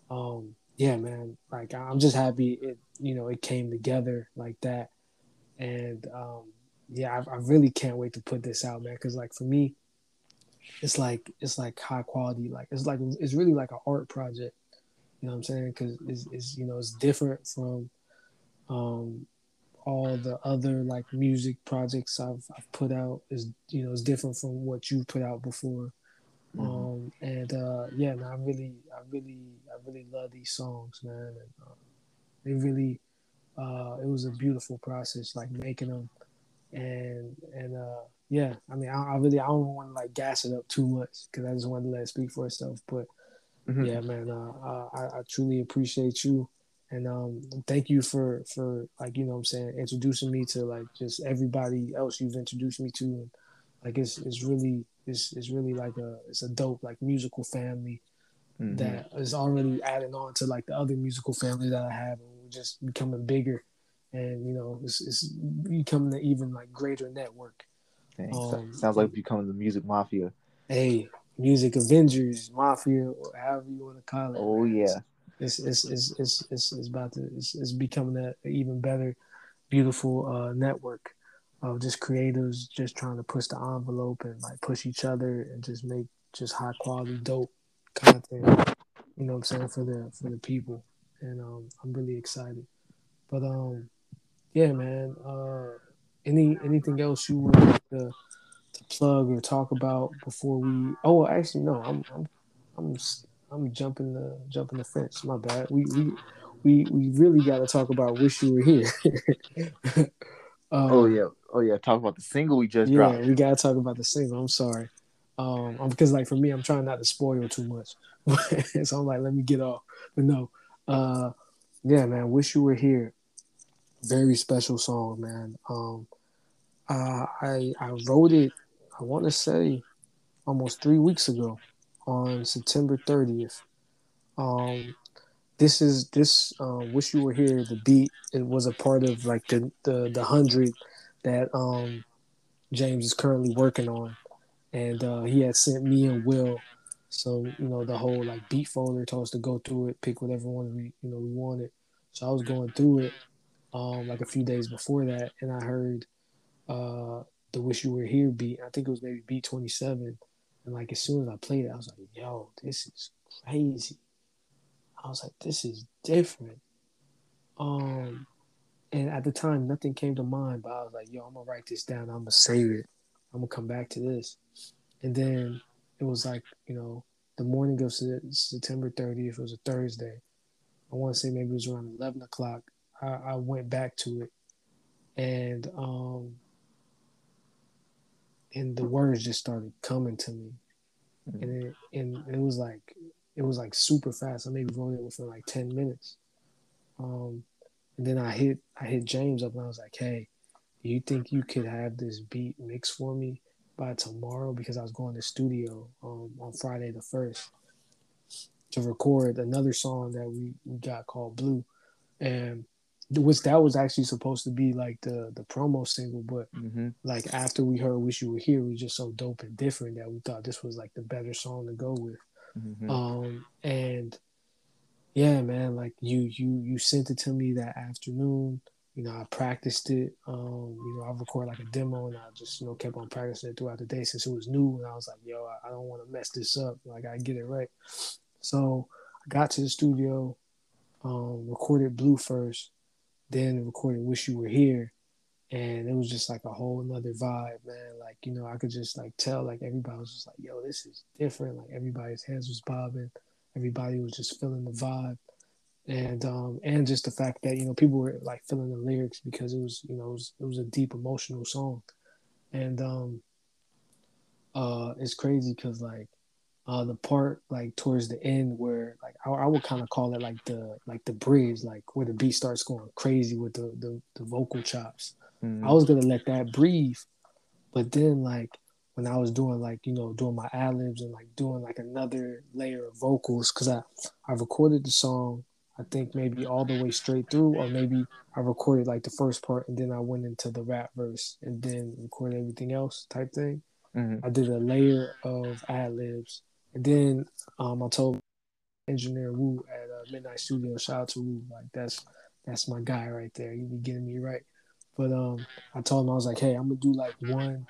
um, yeah, man, like I'm just happy it, you know, it came together like that. And um, yeah, I, I really can't wait to put this out, man. Cause like for me, it's like, it's like high quality. Like it's like, it's really like an art project. You know what I'm saying? Cause it's, it's you know, it's different from, um, all the other like music projects I've, I've put out is you know it's different from what you've put out before Mm-hmm. Um, and uh, yeah, man, I really, I really, I really love these songs, man. And, uh, they really, uh, it was a beautiful process, like making them, and and uh, yeah, I mean, I, I really, I don't want to like gas it up too much because I just want to let it speak for itself. But mm-hmm. yeah, man, uh, I, I truly appreciate you, and um, thank you for for like you know, what I'm saying, introducing me to like just everybody else you've introduced me to, and like it's it's really it's, it's really like a it's a dope like musical family mm-hmm. that is already adding on to like the other musical family that I have just becoming bigger and you know it's, it's becoming an even like greater network. Um, sounds like becoming the music mafia. Hey, music Avengers, mafia, or however you want to call it. Oh yeah. It's it's, it's it's it's it's about to it's, it's becoming a, a even better, beautiful uh, network of just creatives just trying to push the envelope and like push each other and just make just high quality dope content you know what i'm saying for the for the people and um i'm really excited but um yeah man uh any anything else you would like to, to plug or talk about before we oh actually no i'm i'm i'm, I'm jumping the jumping the fence my bad we we we, we really got to talk about wish you were here [LAUGHS] um, oh yeah Oh yeah, talk about the single we just dropped. yeah, dropped. we gotta talk about the single. I'm sorry, um, because like for me, I'm trying not to spoil too much, [LAUGHS] so I'm like, let me get off. But no, uh, yeah, man, wish you were here. Very special song, man. Um, uh, I I wrote it. I want to say almost three weeks ago, on September 30th. Um, this is this uh, wish you were here. The beat it was a part of like the the the hundred that um, James is currently working on, and uh, he had sent me and Will. So you know the whole like beat folder told us to go through it, pick whatever one we you know we wanted. So I was going through it um, like a few days before that, and I heard uh, the "Wish You Were Here" beat. I think it was maybe beat twenty seven, and like as soon as I played it, I was like, "Yo, this is crazy." I was like, "This is different." Um, and at the time, nothing came to mind, but I was like, yo, I'm gonna write this down. I'm gonna save it. I'm gonna come back to this. And then it was like, you know, the morning of September 30th, it was a Thursday. I want to say maybe it was around 11 o'clock. I, I went back to it. And um, and the words just started coming to me, Mhm. and it and it was like it was like super fast. I maybe wrote it within like ten minutes. Um, and then I hit I hit James up and I was like, hey, do you think you could have this beat mixed for me by tomorrow? Because I was going to studio um, on Friday the first to record another song that we, we got called Blue, and which that was actually supposed to be like the the promo single, but Mm-hmm. like after we heard "Wish You Were Here," it was just so dope and different that we thought this was like the better song to go with. Mm-hmm. Um, and yeah, man, like you you you sent it to me that afternoon. You know, I practiced it. Um, you know, I recorded like a demo and I just, you know, kept on practicing it throughout the day since it was new. And I was like, yo, I, I don't want to mess this up. Like, I get it right. So I got to the studio, um, recorded Blue first, then recorded Wish You Were Here. And it was just like a whole nother vibe, man. Like, you know, I could just like tell, like, everybody was just like, yo, this is different. Like, everybody's heads was bobbing, everybody was just feeling the vibe and um and just the fact that you know people were like feeling the lyrics because it was you know it was, it was a deep emotional song and um uh it's crazy because like uh the part like towards the end where like i, I would kind of call it like the like the bridge like where the beat starts going crazy with the the, the vocal chops Mm-hmm. I was gonna let that breathe, but then like when I was doing like you know doing my ad libs and like doing like another layer of vocals because I I recorded the song I think maybe all the way straight through or maybe I recorded like the first part and then I went into the rap verse and then recorded everything else type thing. Mm-hmm. I did a layer of ad libs and then um I told engineer Wu at uh, Midnight Studio shout out to Wu like that's that's my guy right there. You be getting me right. But um, I told him I was like, hey, I'm gonna do like one,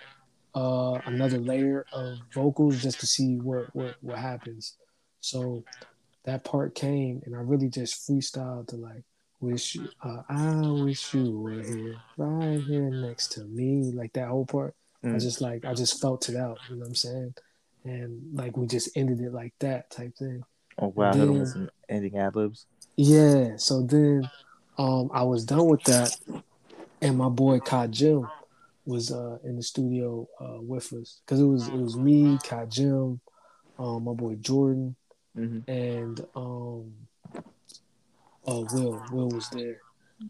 uh, another layer of vocals just to see what what what happens. So that part came, and I really just freestyled to like, wish you, uh, I wish you were here, right here next to me, like that whole part. I Mm. just like I just felt it out, you know what I'm saying? And like we just ended it like that type thing. Oh wow, then- with some ending ad libs. Yeah. So then um I was done with that and my boy Kajim was uh in the studio uh with us. Cause it was it was me, Kajim, um, my boy Jordan, Mm-hmm. and um uh Will. Will was there.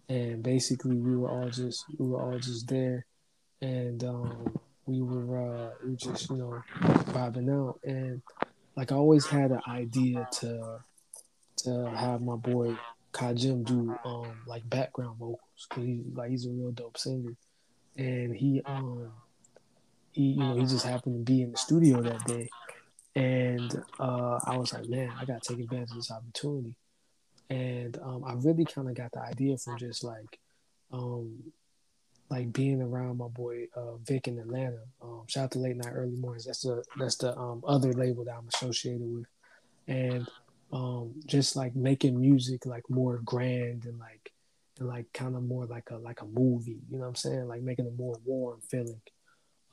And basically we were all just we were all just there and um we were uh we were just, you know, vibing out and like I always had an idea to to have my boy Kajim do um like background vocals because he's like he's a real dope singer, and he um he you know he just happened to be in the studio that day, and uh I was like man I gotta take advantage of this opportunity, and um I really kind of got the idea from just like um like being around my boy uh Vic in Atlanta. Um, shout out to Late Night Early Mornings. That's the that's the um other label that I'm associated with, and um just like making music like more grand and like and like kind of more like a like a movie you know what i'm saying like making a more warm feeling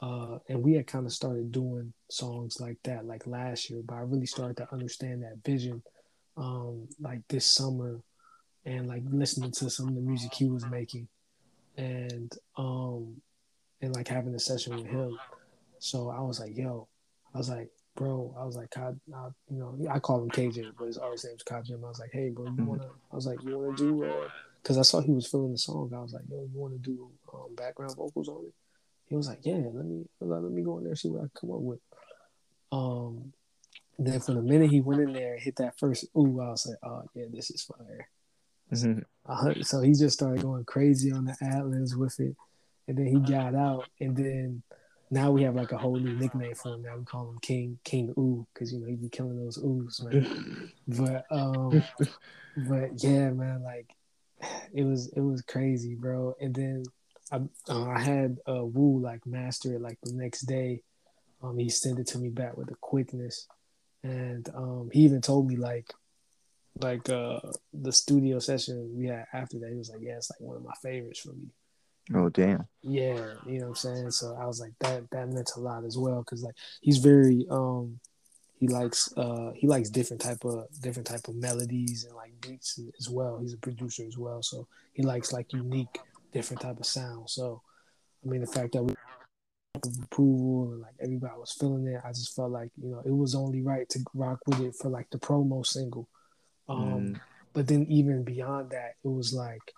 uh and we had kind of started doing songs like that like last year but i really started to understand that vision um like this summer and like listening to some of the music he was making and um and like having a session with him so i was like yo i was like bro, I was like, I, I, you know, I call him KJ, but his artist name's Kajim. I was like, hey, bro, you wanna? I was like, you wanna do? uh Because I saw he was filling the song. I was like, yo, you wanna do um, background vocals on it? He was like, yeah, let me, let me go in there and see what I come up with. Um, then from the minute he went in there and hit that first ooh, I was like, oh yeah, this is fire. Mm-hmm. Uh, so he just started going crazy on the ad libs with it, and then he got out, and then now we have like a whole new nickname for him. Now we call him King King Ooh because you know he be killing those oohs, man. [LAUGHS] but um, but yeah, man, like [SIGHS] it was it was crazy, bro. And then I uh, I had uh, Wu like master it like the next day. Um, he sent it to me back with a quickness, and um, he even told me like like uh the studio session we had after that. He was like, yeah, it's like one of my favorites for me. Oh damn. Yeah, you know what I'm saying. So I was like, that that meant a lot as well because like he's very um he likes uh he likes different type of different type of melodies and like beats as well. He's a producer as well, so he likes like unique different type of sound. So I mean the fact that we of approval and like everybody was feeling it. I just felt like you know it was only right to rock with it for like the promo single. Um, mm. But then even beyond that, it was like,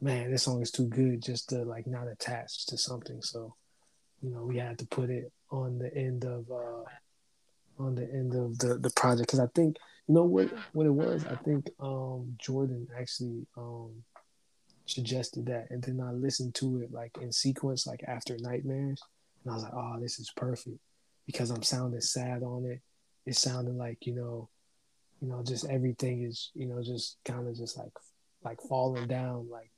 man, this song is too good just to like not attach to something. So, you know, we had to put it on the end of uh on the end of the the project because I think you know what what it was. I think um Jordan actually um suggested that, and then I listened to it like in sequence, like after Nightmares, and I was like, oh, this is perfect because I'm sounding sad on it. It sounded like you know, you know, just everything is you know just kind of just like like falling down, like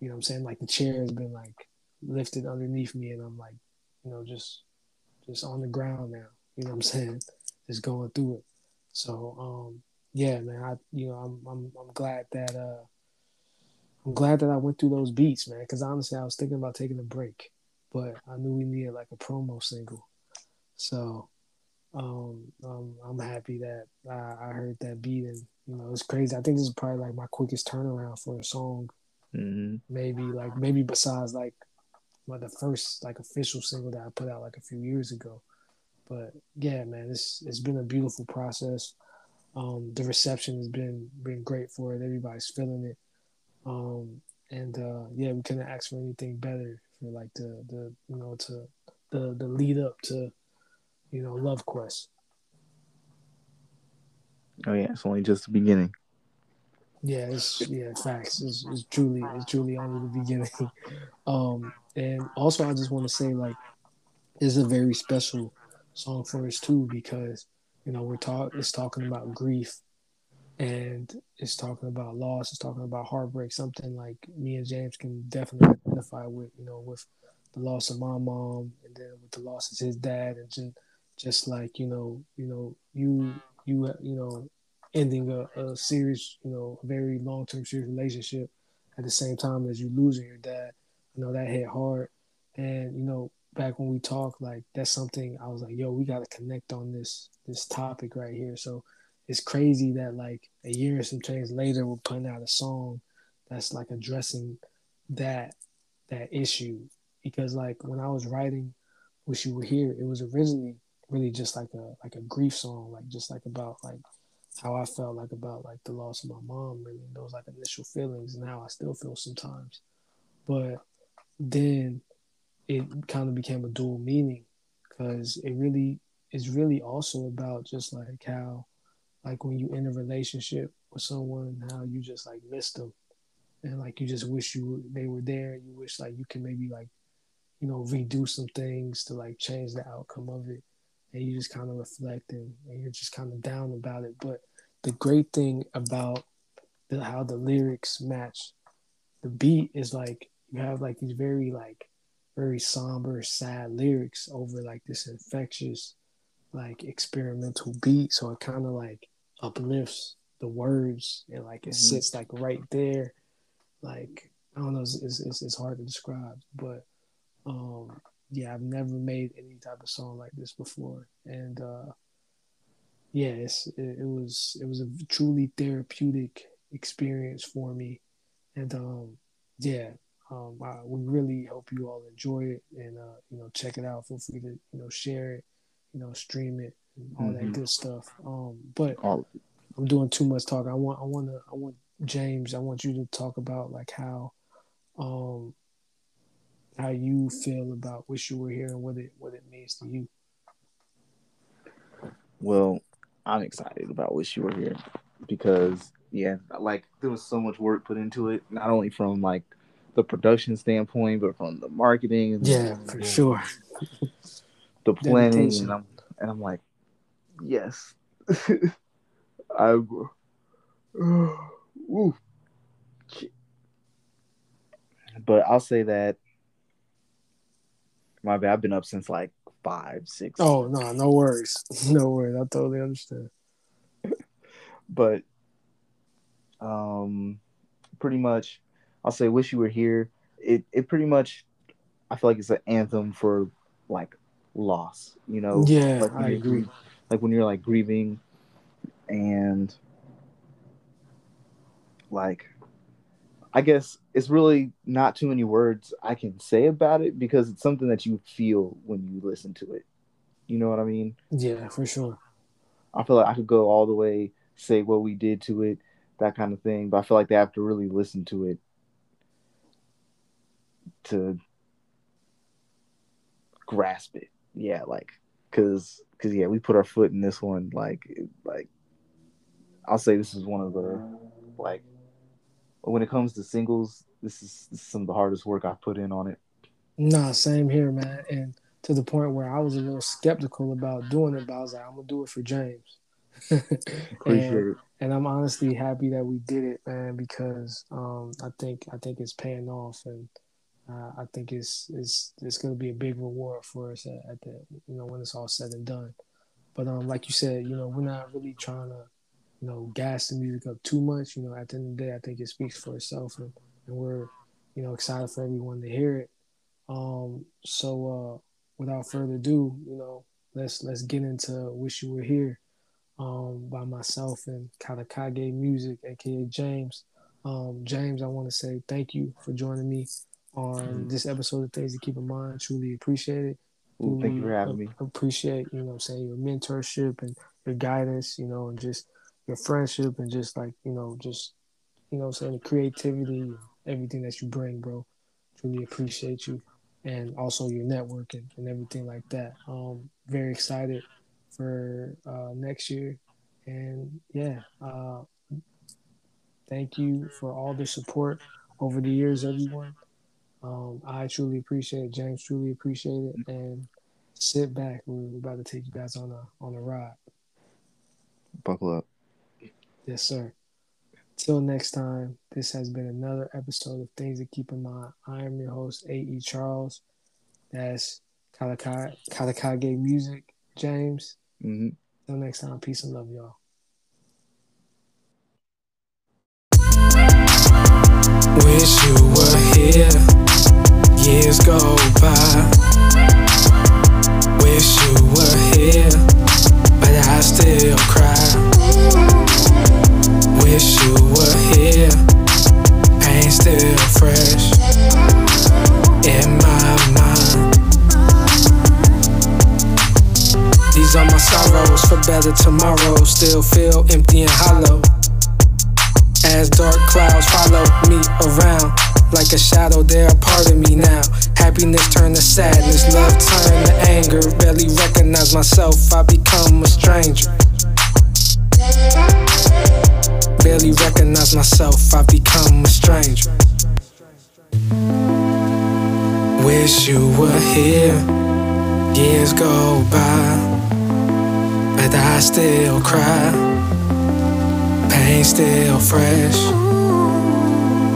you know I'm saying, like the chair has been like lifted underneath me, and I'm like, you know, just just on the ground now. You know what I'm saying? Just going through it. So um, yeah, man, I you know I'm I'm I'm glad that uh I'm glad that I went through those beats, man. Because honestly, I was thinking about taking a break, but I knew we needed like a promo single. So um, um I'm happy that I, I, heard that beat, and you know it's crazy. I think this is probably like my quickest turnaround for a song. Mm-hmm. Maybe like maybe besides like well, the first like official single that I put out like a few years ago. But yeah, man, it's it's been a beautiful process. Um, the reception has been been great for it. Everybody's feeling it. Um, and uh, yeah, we couldn't ask for anything better for like the the you know to the the lead up to you know Love Quest. Oh yeah, it's only just the beginning. Yeah, it's yeah, facts. It's, it's truly it's truly only the beginning. [LAUGHS] Um, and also I just want to say like it's a very special song for us too because you know we're talk it's talking about grief and it's talking about loss it's talking about heartbreak something like me and james can definitely identify with you know with the loss of my mom and then with the loss of his dad and just, just like you know you know you you you know ending a, a serious you know very long-term serious relationship at the same time as you losing your dad. You know that hit hard. And you know back when we talked like that's something i was like yo we got to connect on this this topic right here. So it's crazy that like a year or some change later we're putting out a song that's like addressing that that issue because like when I was writing Wish You Were Here, it was originally really just like a like a grief song, like just like about like how I felt like about like the loss of my mom and those like initial feelings and how I still feel sometimes. But then it kind of became a dual meaning because it really is really also about just like how like when you in a relationship with someone, how you just like miss them, and like you just wish you they were there. And you wish like you can maybe like, you know, redo some things to like change the outcome of it, and you just kind of reflect and, and you're just kind of down about it. But the great thing about the, how the lyrics match the beat is like you have like these very like very somber, sad lyrics over like this infectious, like experimental beat. So it kind of like uplifts the words and like it mm-hmm. sits like right there. Like I don't know, it's, it's, it's hard to describe, but um, yeah, I've never made any type of song like this before, and uh, yeah, it's, it, it was it was a truly therapeutic experience for me, and um, yeah, um, I, we really hope you all enjoy it and uh, you know check it out. Feel free to you know share it, you know stream it, all mm-hmm. that good stuff. Um, but all I'm doing too much talk. I want I want to I want James. I want you to talk about like how um how you feel about wish you were here and what it what it means to you. Well, I'm excited about wish you were here because yeah, like there was so much work put into it, not only from like the production standpoint, but from the marketing. yeah, the, for sure. [LAUGHS] The planning, and I'm and I'm like, yes, [LAUGHS] I. [SIGHS] Ooh. But I'll say that my bad. I've been up since like five, six. Oh no, no worries, [LAUGHS] no worries. I totally understand. [LAUGHS] but um, pretty much, I'll say "Wish You Were Here." It it pretty much, I feel like it's an anthem for like loss. You know, yeah, like I agree. Like when you're like grieving, and like I guess it's really not too many words I can say about it because it's something that you feel when you listen to it. You know what I mean? Yeah, for sure. I feel like I could go all the way, say what we did to it, that kind of thing, but I feel like they have to really listen to it to grasp it. Yeah, like cuz cuz yeah, we put our foot in this one like like I'll say this is one of the like when it comes to singles, this is, this is some of the hardest work I've put in on it. Nah, same here, man. And to the point where I was a little skeptical about doing it, but I was like, I'm gonna do it for James. [LAUGHS] Appreciate and, it. and I'm honestly happy that we did it, man, because um, I think I think it's paying off, and I think it's it's it's gonna be a big reward for us at, at, the you know when it's all said and done. But um, like you said, you know, we're not really trying to you know gas the music up too much. You know, at the end of the day, I think it speaks for itself, and, and we're you know excited for everyone to hear it. Um, so uh, without further ado, you know, let's let's get into "Wish You Were Here" um, by myself and Katakage Music, aka James. Um, James, I want to say thank you for joining me on mm-hmm. this episode of Things to Keep in Mind. Truly appreciate it. Ooh, thank you for having me. Appreciate you know saying your mentorship and your guidance, you know, and just your friendship and just like you know just you know saying the creativity everything that you bring, bro. Truly appreciate you and also your networking and everything like that. Um, very excited for uh, next year, and yeah, uh, thank you for all the support over the years, everyone. Um, I truly appreciate it. James truly appreciate it, and sit back. We're about to take you guys on a on a ride. Buckle up. Yes, sir. Till next time, this has been another episode of Things to Keep in Mind. I am your host, A.E. Charles. That's Katakage, Katakage Music, James. Mm-hmm. Till next time, peace and love, y'all. Wish you were here. Years go by. Wish you were here, but I still cry wish you were here. Pain still fresh in my mind. These are my sorrows for better tomorrow. Still feel empty and hollow. As dark clouds follow me around. Like a shadow, they're a part of me now. Happiness turned to sadness, love turned to anger. Barely recognize myself, I become a stranger barely recognize myself, I've become a stranger. Wish you were here, years go by, but I still cry. Pain still fresh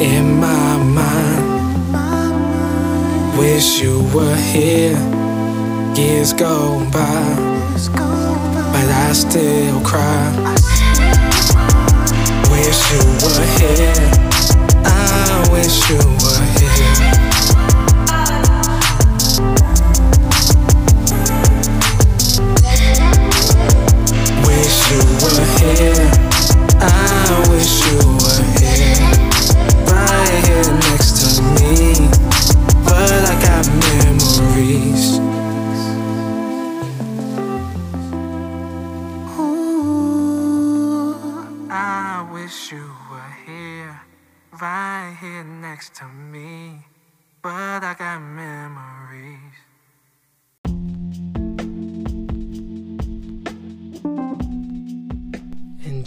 in my mind. Wish you were here, years go by, but I still cry wish you were here. I wish you were here. Wish you were here.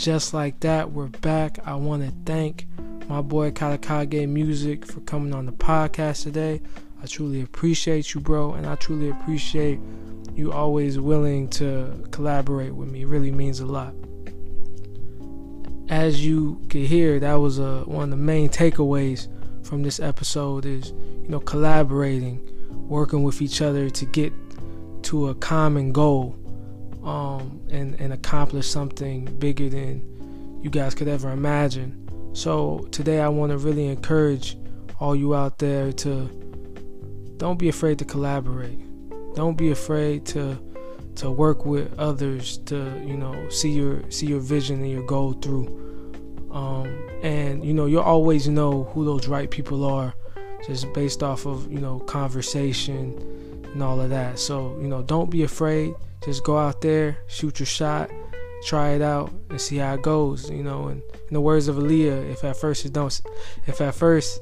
Just like that, we're back. I want to thank my boy Katakage Music for coming on the podcast today. I truly appreciate you, bro, and I truly appreciate you always willing to collaborate with me. It really means a lot. As you can hear, that was uh, one of the main takeaways from this episode is, you know, collaborating, working with each other to get to a common goal um, and, and accomplish something bigger than you guys could ever imagine. So today I want to really encourage all you out there to don't be afraid to collaborate. Don't be afraid to to work with others to, you know, see your see your vision and your goal through. Um, and you know, you'll always know who those right people are just based off of, you know, conversation and all of that. So, you know, don't be afraid. Just go out there, shoot your shot, try it out, and see how it goes. You know, and in the words of Aaliyah, if at first you don't, if at first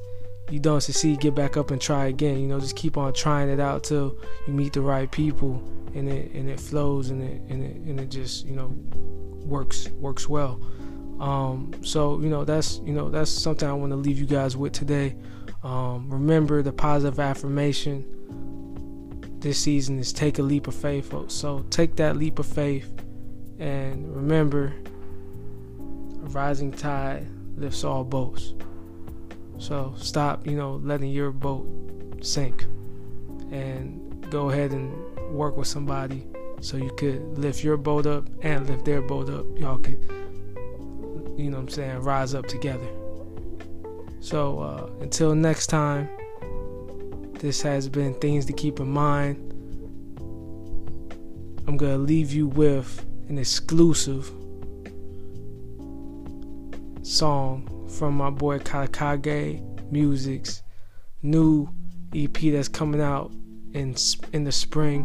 you don't succeed, get back up and try again. You know, just keep on trying it out till you meet the right people, and it and it flows and it and it and it just you know works works well. Um, so you know that's you know that's something I want to leave you guys with today. Um, remember the positive affirmation this season is take a leap of faith. Folks. So take that leap of faith and remember a rising tide lifts all boats. So stop, you know, letting your boat sink and go ahead and work with somebody so you could lift your boat up and lift their boat up. Y'all could, you know I'm saying, rise up together. So uh, until next time, this has been Things to Keep in Mind. I'm going to leave you with an exclusive song from my boy Katakage Music's new EP that's coming out in in the spring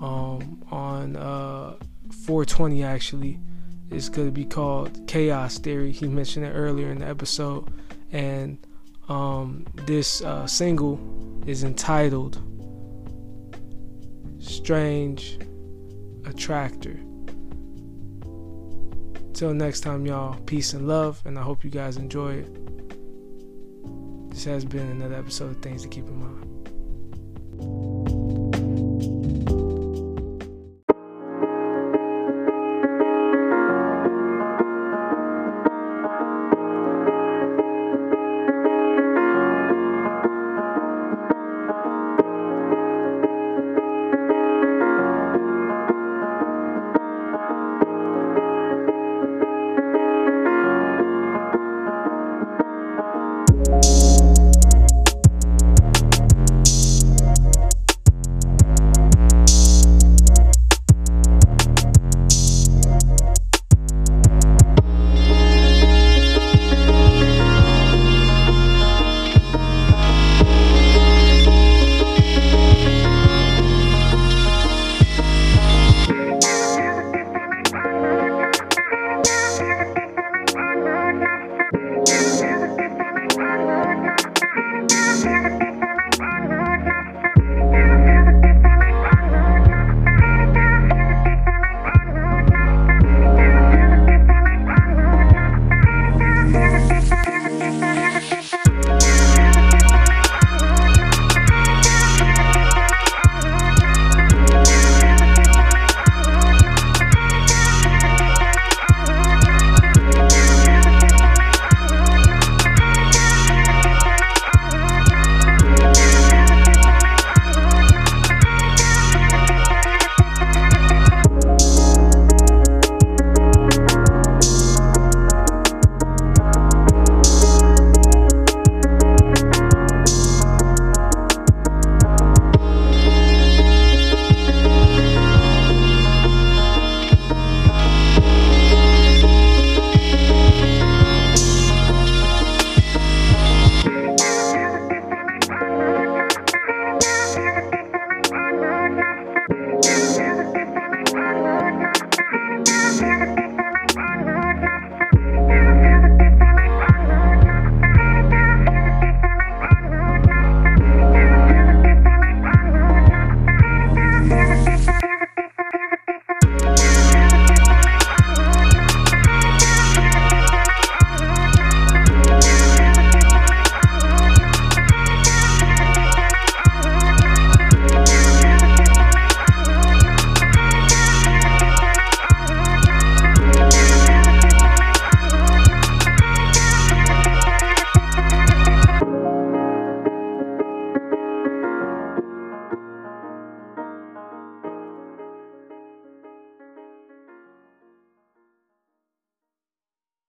um, on uh, 420 actually it's going to be called Chaos Theory. He mentioned it earlier in the episode and um, this uh, single is entitled Strange Attractor. Till next time, y'all, peace and love, and I hope you guys enjoy it. This has been another episode of Things to Keep in Mind.